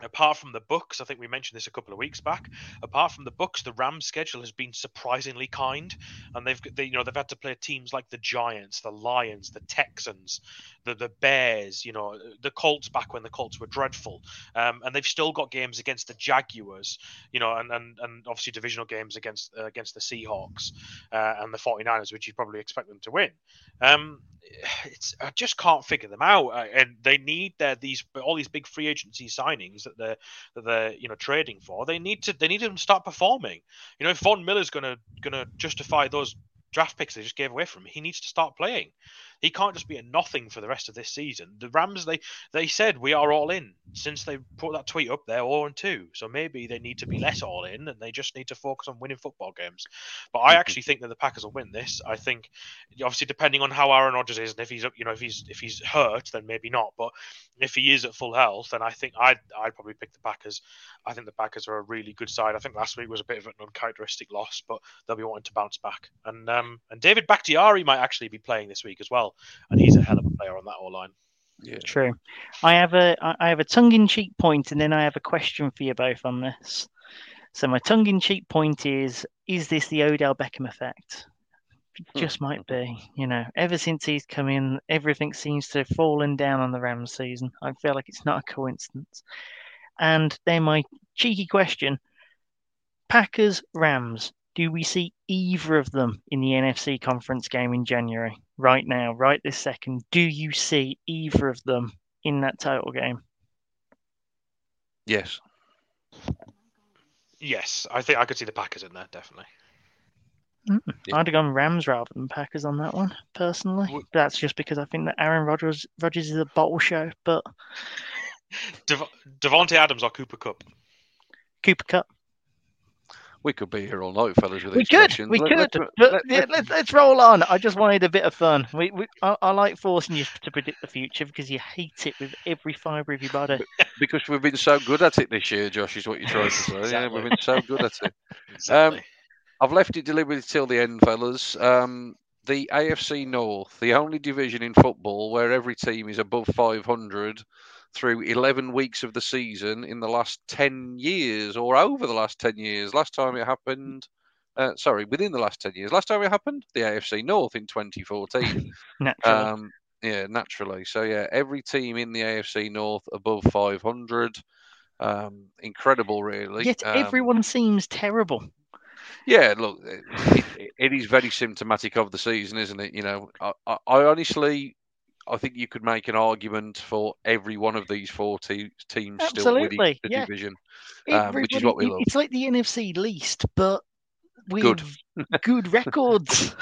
apart from the Bucs, I think we mentioned this a couple of weeks back. Apart from the Bucs, the Rams' schedule has been surprisingly kind, and they've they, you know they've had to play teams like the Giants, the Lions, the Texans, the the Bears, you know the Colts back when the Colts were dreadful, um, and they've still got games against the Jaguars, you know, and and, and obviously divisional games against uh, against the Seahawks uh, and the 49ers, which you'd probably expect them to win. Um, it's I just can't figure them out, uh, and they need their these all these big free agency signings that they're that they're you know trading for. They need to they need to start performing. You know, if Von Miller's gonna gonna justify those draft picks they just gave away from him, he needs to start playing. He can't just be a nothing for the rest of this season. The Rams, they they said we are all in since they put that tweet up there, all in two. So maybe they need to be less all in, and they just need to focus on winning football games. But I actually think that the Packers will win this. I think, obviously, depending on how Aaron Rodgers is, and if he's you know if he's if he's hurt, then maybe not. But if he is at full health, then I think I'd I'd probably pick the Packers. I think the Packers are a really good side. I think last week was a bit of an uncharacteristic loss, but they'll be wanting to bounce back. And um and David Bakhtiari might actually be playing this week as well and he's a hell of a player on that O line. Yeah. True. I have a I have a tongue in cheek point, and then I have a question for you both on this. So my tongue in cheek point is: Is this the Odell Beckham effect? It hmm. just might be. You know, ever since he's come in, everything seems to have fallen down on the Rams season. I feel like it's not a coincidence. And then my cheeky question: Packers, Rams. Do we see either of them in the NFC conference game in January? Right now, right this second, do you see either of them in that title game? Yes. Yes, I think I could see the Packers in there definitely. Mm. Yeah. I'd have gone Rams rather than Packers on that one, personally. Would- That's just because I think that Aaron Rodgers Rodgers is a bottle show, but Dev- Davante Adams or Cooper Kupp. Cooper Kupp. We could be here all night, fellas, with We could, we Let- could. let's- But let- yeah, let- let's, let's roll on. I just wanted a bit of fun. We, we I, I like forcing you to predict the future because you hate it with every fibre of your body. because we've been so good at it this year, Josh, is what you're trying to say. Yeah, we've been so good at it. Exactly. I've left it deliberately till the end, fellas. Um, the AFC North, the only division in football where every team is above 500 through 11 weeks of the season in the last 10 years or over the last 10 years. Last time it happened, uh, sorry, within the last 10 years. Last time it happened, the AFC North in 2014. Naturally. Um, yeah, naturally. So yeah, every team in the AFC North above 500. Um, incredible, really. Yet Um, everyone seems terrible. yeah, look, it, it, it is very symptomatic of the season, isn't it? You know, I, I, I honestly, I think you could make an argument for every one of these four te- teams still winning the yeah. division. um, which is what we love. It's like the NFC least, but with Good. good records.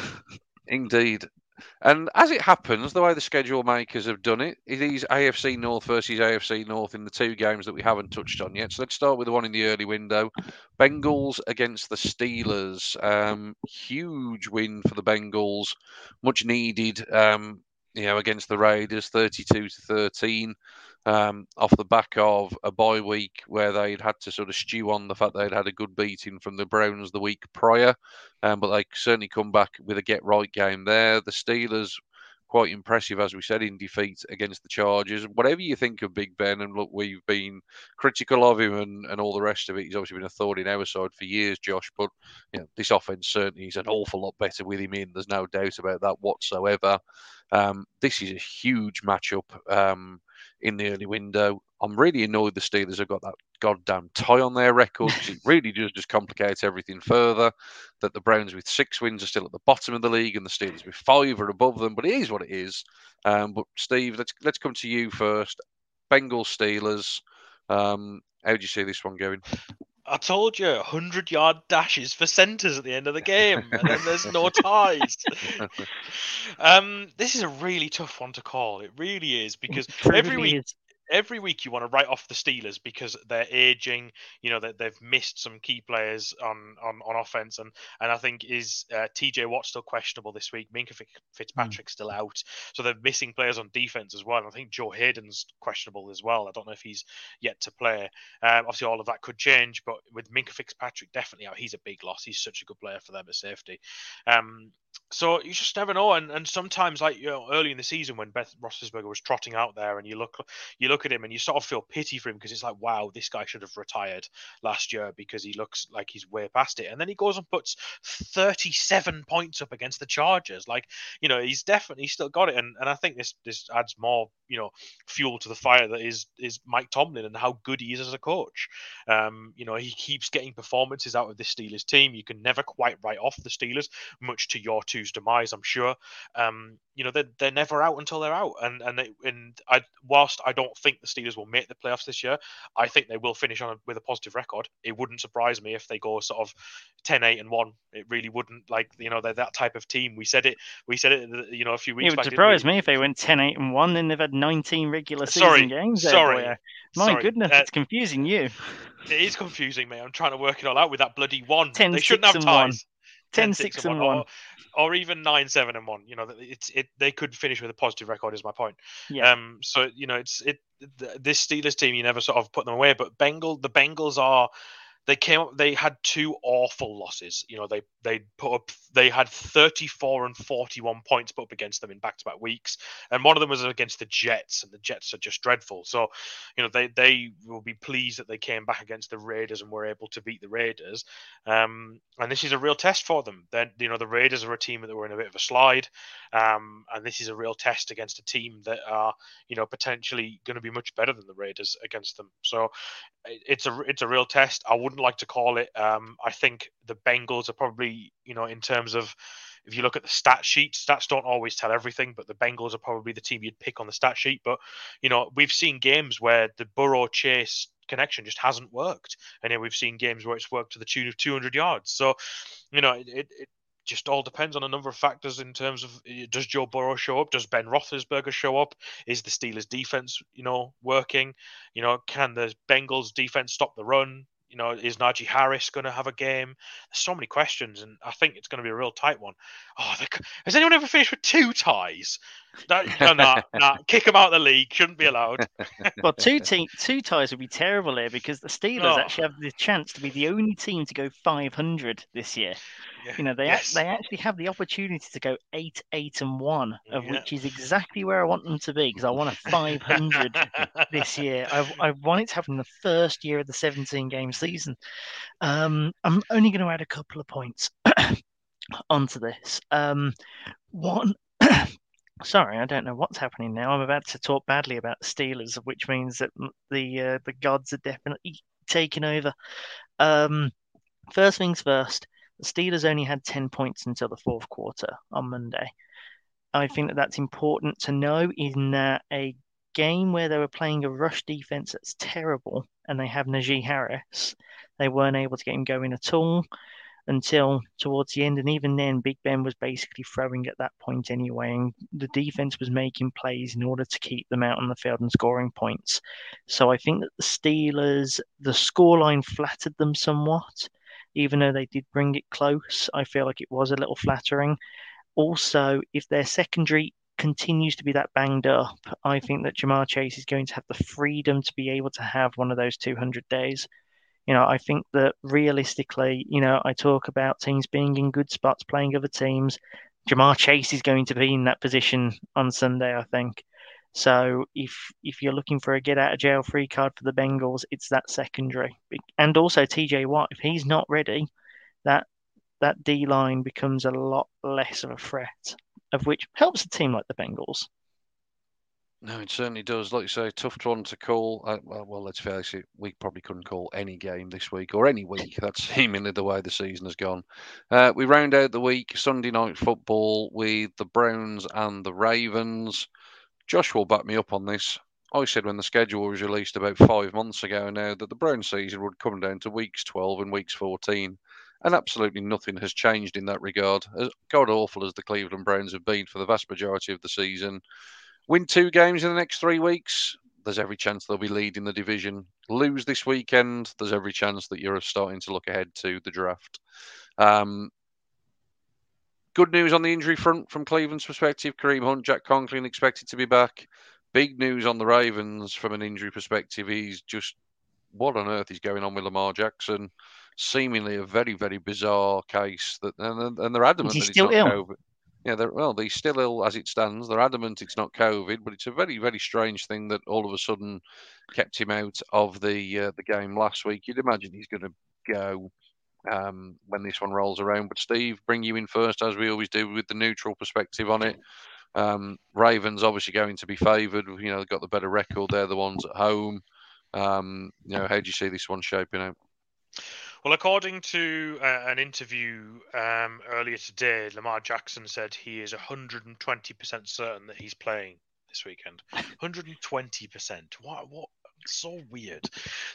Indeed. And as it happens, the way the schedule makers have done it, it is AFC North versus AFC North in the two games that we haven't touched on yet. So let's start with the one in the early window. Bengals against the Steelers. Um, huge win for the Bengals, much needed. Um, you know, against the Raiders, thirty-two to thirteen, um, off the back of a bye week where they'd had to sort of stew on the fact they'd had a good beating from the Browns the week prior. Um, but they certainly come back with a get right game there. The Steelers, quite impressive, as we said, in defeat against the Chargers. Whatever you think of Big Ben, and look, we've been critical of him and, and all the rest of it. He's obviously been a thorn in our side for years, Josh. But you know, this offense certainly is an awful lot better with him in. There's no doubt about that whatsoever. Um, this is a huge matchup um, in the early window. I'm really annoyed the Steelers have got that goddamn tie on their record. it really does just complicate everything further. That the Browns with six wins are still at the bottom of the league and the Steelers with five are above them. But it is what it is. Um, but Steve, let's let's come to you first. Bengals Steelers. Um, how do you see this one going? I told you, 100 yard dashes for centres at the end of the game, and then there's no ties. um, this is a really tough one to call. It really is because every week is. Every week you want to write off the Steelers because they're aging. You know that they've missed some key players on on, on offense, and and I think is uh, T.J. Watt still questionable this week. Minkah Fic- Fitzpatrick's still out, so they're missing players on defense as well. And I think Joe Haden's questionable as well. I don't know if he's yet to play. Um, obviously, all of that could change, but with Minkah Fitzpatrick definitely out, he's a big loss. He's such a good player for them at safety. Um, so you just never know, and, and sometimes like you know early in the season when Ben Roethlisberger was trotting out there, and you look you look at him and you sort of feel pity for him because it's like wow this guy should have retired last year because he looks like he's way past it, and then he goes and puts 37 points up against the Chargers, like you know he's definitely still got it, and, and I think this this adds more you know fuel to the fire that is is Mike Tomlin and how good he is as a coach. Um, you know he keeps getting performances out of this Steelers team. You can never quite write off the Steelers, much to your or two's demise, I'm sure. Um, you know, they're, they're never out until they're out. And and they, and I, whilst I don't think the Steelers will make the playoffs this year, I think they will finish on a, with a positive record. It wouldn't surprise me if they go sort of 10, 8, and one. It really wouldn't. Like you know, they're that type of team. We said it. We said it. You know, a few weeks. It would back, surprise me if they went 10, 8, and one. Then they've had 19 regular season sorry, games. Sorry, there, my sorry. goodness, uh, it's confusing you. It is confusing me. I'm trying to work it all out with that bloody one. 10, they shouldn't have ties. 10, six, six and, one, one. Or, or, even 9 7 and 1 you know it's it they could finish with a positive record is my point yeah. um so you know it's it this Steelers team you never sort of put them away but Bengal the Bengals are they came up. They had two awful losses. You know, they they put up. They had 34 and 41 points put up against them in back-to-back weeks, and one of them was against the Jets, and the Jets are just dreadful. So, you know, they they will be pleased that they came back against the Raiders and were able to beat the Raiders. Um, and this is a real test for them. Then you know the Raiders are a team that were in a bit of a slide, um, and this is a real test against a team that are you know potentially going to be much better than the Raiders against them. So it- it's a it's a real test. I wouldn't wouldn't like to call it. Um, I think the Bengals are probably, you know, in terms of if you look at the stat sheet, stats don't always tell everything, but the Bengals are probably the team you'd pick on the stat sheet. But you know, we've seen games where the Burrow Chase connection just hasn't worked, and then we've seen games where it's worked to the tune of 200 yards. So, you know, it, it just all depends on a number of factors in terms of does Joe Burrow show up? Does Ben Roethlisberger show up? Is the Steelers defense, you know, working? You know, can the Bengals defense stop the run? You know, is Najee Harris going to have a game? There's so many questions, and I think it's going to be a real tight one. Oh, has anyone ever finished with two ties? No, no, no, no. kick them out of the league. Shouldn't be allowed. well, two te- two ties would be terrible here because the Steelers oh. actually have the chance to be the only team to go 500 this year. Yeah. You know, they yes. they actually have the opportunity to go eight, eight, and one, of yeah. which is exactly where I want them to be because I want a 500 this year. I, I want it to happen in the first year of the 17 game season. Um, I'm only going to add a couple of points onto this. Um, one. Sorry, I don't know what's happening now. I'm about to talk badly about Steelers, which means that the uh, the gods are definitely taking over. Um, first things first, the Steelers only had 10 points until the fourth quarter on Monday. I think that that's important to know in that a game where they were playing a rush defense that's terrible and they have Najee Harris, they weren't able to get him going at all until towards the end. And even then, Big Ben was basically throwing at that point anyway. And the defense was making plays in order to keep them out on the field and scoring points. So I think that the Steelers, the scoreline flattered them somewhat. Even though they did bring it close, I feel like it was a little flattering. Also, if their secondary continues to be that banged up, I think that Ja'Marr Chase is going to have the freedom to be able to have one of those 200 days. You know, I think that realistically, you know, I talk about teams being in good spots playing other teams. Ja'Marr Chase is going to be in that position on Sunday, I think. So if if you're looking for a get out of jail free card for the Bengals, it's that secondary, and also TJ Watt. If he's not ready, that that D line becomes a lot less of a threat, of which helps a team like the Bengals. No, it certainly does. Like you say, tough one to call. Uh, well, let's face it, we probably couldn't call any game this week or any week. That's seemingly the way the season has gone. Uh, we round out the week Sunday night football with the Browns and the Ravens. Josh will back me up on this. I said when the schedule was released about five months ago now that the Brown season would come down to weeks 12 and weeks 14. And absolutely nothing has changed in that regard. As god awful as the Cleveland Browns have been for the vast majority of the season, Win two games in the next three weeks, there's every chance they'll be leading the division. Lose this weekend, there's every chance that you're starting to look ahead to the draft. Um, good news on the injury front from Cleveland's perspective. Kareem Hunt, Jack Conklin expected to be back. Big news on the Ravens from an injury perspective. He's just what on earth is going on with Lamar Jackson? Seemingly a very, very bizarre case that, and, and they're adamant that it's not Ill? COVID. Yeah, they're, well, they're still ill as it stands. They're adamant it's not COVID, but it's a very, very strange thing that all of a sudden kept him out of the uh, the game last week. You'd imagine he's going to go um, when this one rolls around. But Steve, bring you in first, as we always do, with the neutral perspective on it. Um, Ravens obviously going to be favoured. You know, they've got the better record. They're the ones at home. Um, you know, how do you see this one shaping out? Well, according to uh, an interview um, earlier today, Lamar Jackson said he is 120% certain that he's playing this weekend. 120%. What? What? So weird.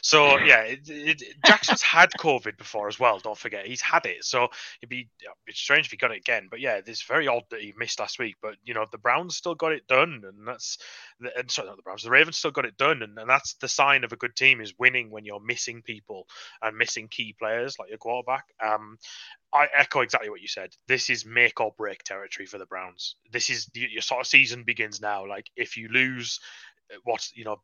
So yeah, it, it, Jackson's had COVID before as well. Don't forget, he's had it. So it'd be strange if he got it again. But yeah, it's very odd that he missed last week. But you know, the Browns still got it done, and that's and sorry, not the Browns, the Ravens still got it done, and, and that's the sign of a good team is winning when you're missing people and missing key players like your quarterback. Um, I echo exactly what you said. This is make or break territory for the Browns. This is your sort of season begins now. Like if you lose what you know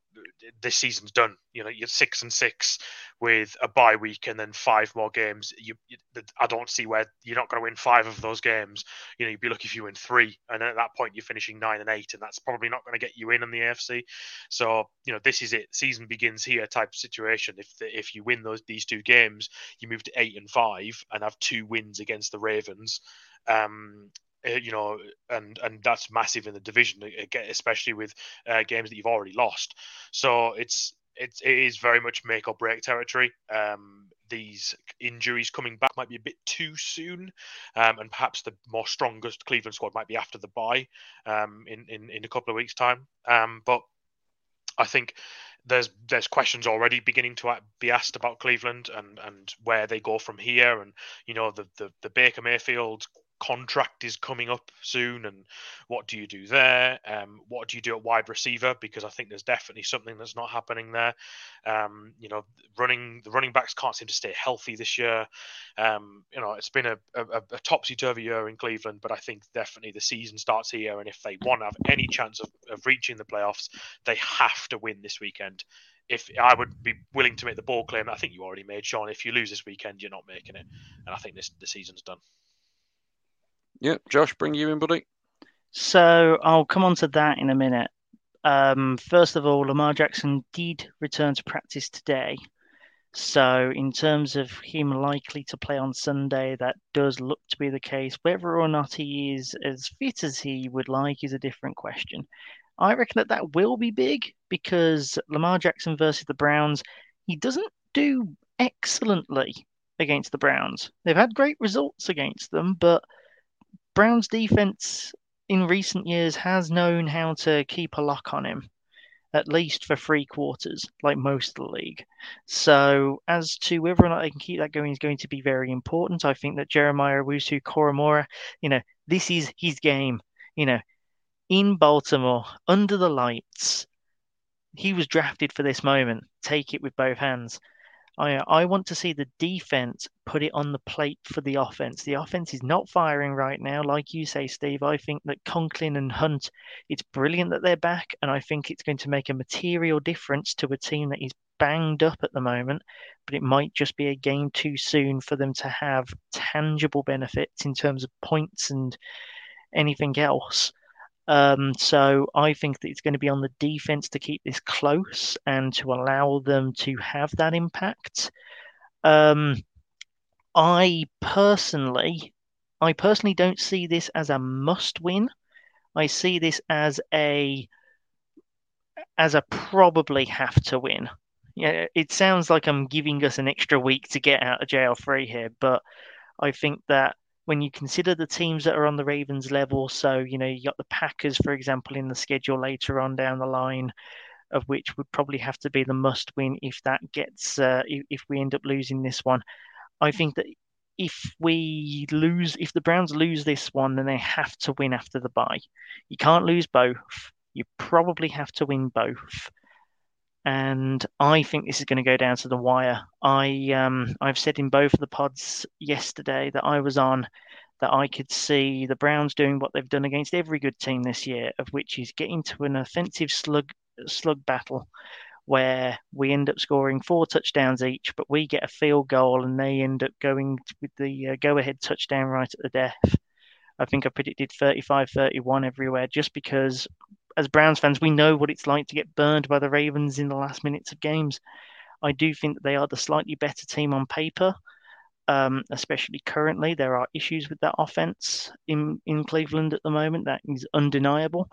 this season's done. You know, you're six and six with a bye week and then five more games. You, you I don't see where you're not going to win five of those games. You know, you'd be lucky if you win three, and at that point you're finishing nine and eight, and that's probably not going to get you in in the AFC. So you know, this is it. Season begins here type situation. If the, if you win those these two games, you move to eight and five and have two wins against the Ravens. Um, uh, you know, and and that's massive in the division, especially with uh, games that you've already lost. So it's it's it is very much make or break territory. Um, these injuries coming back might be a bit too soon, um, and perhaps the more strongest Cleveland squad might be after the bye um, in, in in a couple of weeks' time. Um, but I think there's there's questions already beginning to be asked about Cleveland and and where they go from here, and you know the the, the Baker Mayfield contract is coming up soon, and what do you do there? Um, what do you do at wide receiver? Because I think there's definitely something that's not happening there. Um, you know, running the running backs can't seem to stay healthy this year. Um, you know, it's been a, a, a topsy turvy year in Cleveland, but I think definitely the season starts here, and if they want to have any chance of, of reaching the playoffs, they have to win this weekend if I would be willing to make the ball claim, I think you already made, Sean. If you lose this weekend, you're not making it, and I think this the season's done. Yeah, Josh, bring you in, buddy. So I'll come on to that in a minute. Um, first of all, Lamar Jackson did return to practice today. So, in terms of him likely to play on Sunday, that does look to be the case. Whether or not he is as fit as he would like is a different question. I reckon that that will be big because Lamar Jackson versus the Browns, he doesn't do excellently against the Browns. They've had great results against them, but Brown's defense in recent years has known how to keep a lock on him, at least for three quarters, like most of the league. So, as to whether or not they can keep that going is going to be very important. I think that Jeremiah Owusu-Koramoah, you know, this is his game. You know, in Baltimore, under the lights, he was drafted for this moment. Take it with both hands. I I want to see the defense put it on the plate for the offense. The offense is not firing right now, like you say, Steve. I think that Conklin and Hunt, it's brilliant that they're back, and I think it's going to make a material difference to a team that is banged up at the moment. But it might just be a game too soon for them to have tangible benefits in terms of points and anything else. Um, so I think that it's going to be on the defense to keep this close and to allow them to have that impact. Um, I personally, I personally don't see this as a must-win. I see this as a as a probably have to win. Yeah, it sounds like I'm giving us an extra week to get out of jail free here, but I think that when you consider the teams that are on the Ravens level. So, you know, you got the Packers, for example, in the schedule later on down the line, of which would probably have to be the must win if that gets, uh, if, if we end up losing this one. I think that if we lose, if the Browns lose this one, then they have to win after the bye. You can't lose both. You probably have to win both and I think this is going to go down to the wire. I um, I've said in both of the pods yesterday that I was on that I could see the Browns doing what they've done against every good team this year, of which is getting to an offensive slug slug battle where we end up scoring four touchdowns each, but we get a field goal and they end up going with the uh, go ahead touchdown right at the death. I think I predicted 35 31 everywhere just because as Browns fans, we know what it's like to get burned by the Ravens in the last minutes of games. I do think that they are the slightly better team on paper, um, especially currently. There are issues with that offense in, in Cleveland at the moment. That is undeniable.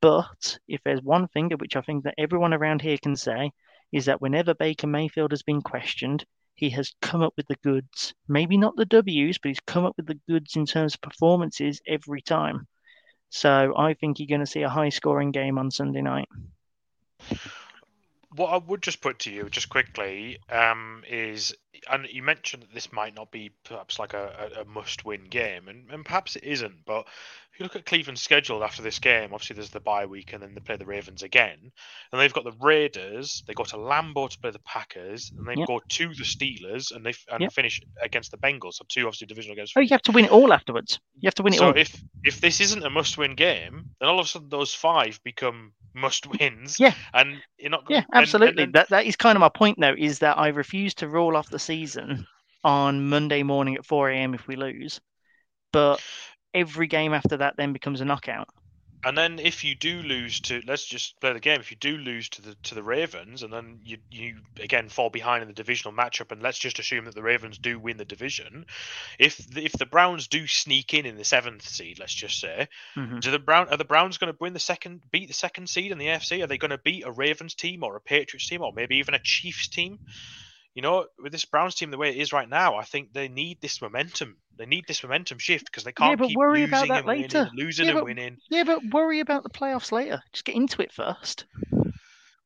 But if there's one thing which I think that everyone around here can say is that whenever Baker Mayfield has been questioned, he has come up with the goods. Maybe not the W's, but he's come up with the goods in terms of performances every time. So I think you're going to see a high scoring game on Sunday night. What I would just put to you, just quickly, um, is, and you mentioned that this might not be perhaps like a, a must win game, and, and perhaps it isn't, but you look at Cleveland's schedule after this game, obviously there's the bye week and then they play the Ravens again. And they've got the Raiders, they go to Lambeau to play the Packers, and they yep. go to the Steelers and they and yep. finish against the Bengals. So two obviously divisional games. Oh, you have to win it all afterwards. You have to win it so all. So if if this isn't a must win game, then all of a sudden those five become must wins. Yeah. And you're not Yeah, absolutely. And, and then... That that is kind of my point though, is that I refuse to roll off the season on Monday morning at four AM if we lose. But every game after that then becomes a knockout. And then if you do lose to let's just play the game. If you do lose to the to the Ravens, and then you you again fall behind in the divisional matchup, and let's just assume that the Ravens do win the division. If the, if the Browns do sneak in in the seventh seed, let's just say, mm-hmm. do the Brown are the Browns going to win the second beat the second seed in the AFC? Are they going to beat a Ravens team or a Patriots team or maybe even a Chiefs team? You know, with this Browns team the way it is right now, I think they need this momentum. They need this momentum shift because they can't yeah, keep worry losing about that and winning, losing yeah, and but, winning. Yeah, but worry about the playoffs later. Just get into it first.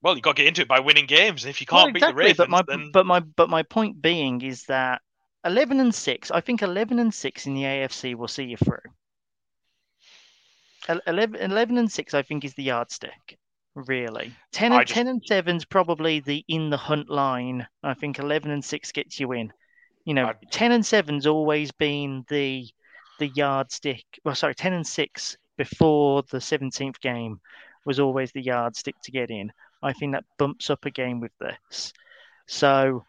Well, you got to get into it by winning games. And if you can't beat the exactly, Ravens, but my then but my but my point being is that eleven and six. I think eleven and six in the AFC will see you through. El- 11, 11 and six, I think, is the yardstick. Really, ten and just- ten and seven's probably the in the hunt line. I think eleven and six gets you in. You know, I- ten and seven's always been the the yardstick. Well, sorry, ten and six before the seventeenth game was always the yardstick to get in. I think that bumps up a game with this. So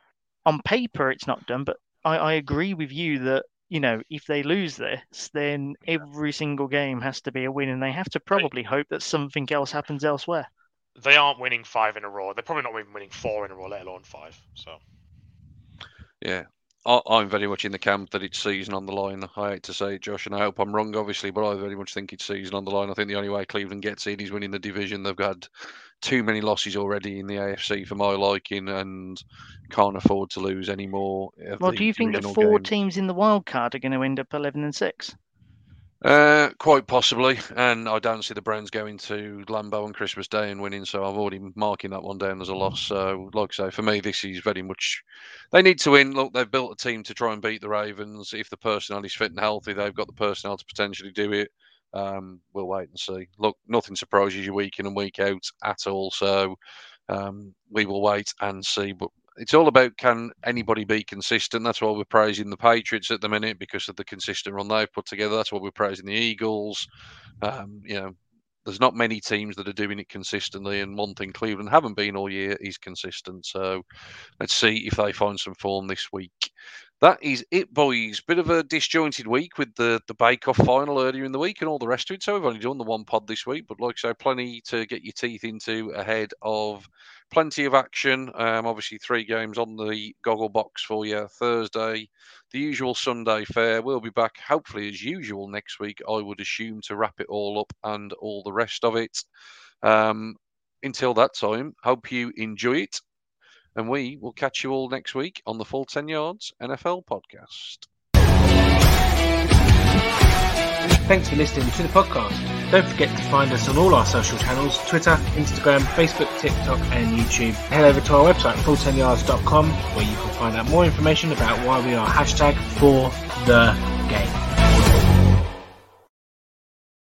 on paper, it's not done, but I, I agree with you that you know if they lose this, then every single game has to be a win, and they have to probably hope that something else happens elsewhere. they aren't winning five in a row. They're probably not even winning four in a row, let alone five. So Yeah. I, I'm very much in the camp that it's season on the line. I hate to say it, Josh, and I hope I'm wrong, obviously, but I very much think it's season on the line. I think the only way Cleveland gets in is winning the division. They've had too many losses already in the AFC for my liking and can't afford to lose any more. Well, do you think that divisional four games. teams in the wild card are going to end up eleven and six? Uh, quite possibly, and I don't see the Browns going to Lambeau on Christmas Day and winning, so I'm already marking that one down as a loss. So, like I say, for me, this is very much they need to win. Look, they've built a team to try and beat the Ravens. If the personnel is fit and healthy, they've got the personnel to potentially do it. Um, we'll wait and see. Look, nothing surprises you week in and week out at all. So, um, we will wait and see. But it's all about can anybody be consistent? That's why we're praising the Patriots at the minute because of the consistent run they've put together. That's why we're praising the Eagles. Um, you know, there's not many teams that are doing it consistently, and one thing Cleveland haven't been all year is consistent. So let's see if they find some form this week. That is it, boys. Bit of a disjointed week with the the Bake Off final earlier in the week and all the rest of it. So we've only done the one pod this week, but like I say, plenty to get your teeth into ahead of plenty of action. Um, obviously, three games on the goggle box for you Thursday. The usual Sunday fare. We'll be back, hopefully, as usual next week, I would assume, to wrap it all up and all the rest of it. Um, until that time, hope you enjoy it. And we will catch you all next week on the Full 10 Yards NFL podcast. Thanks for listening to the podcast. Don't forget to find us on all our social channels Twitter, Instagram, Facebook, TikTok, and YouTube. Head over to our website, full10yards.com, where you can find out more information about why we are hashtag for the game.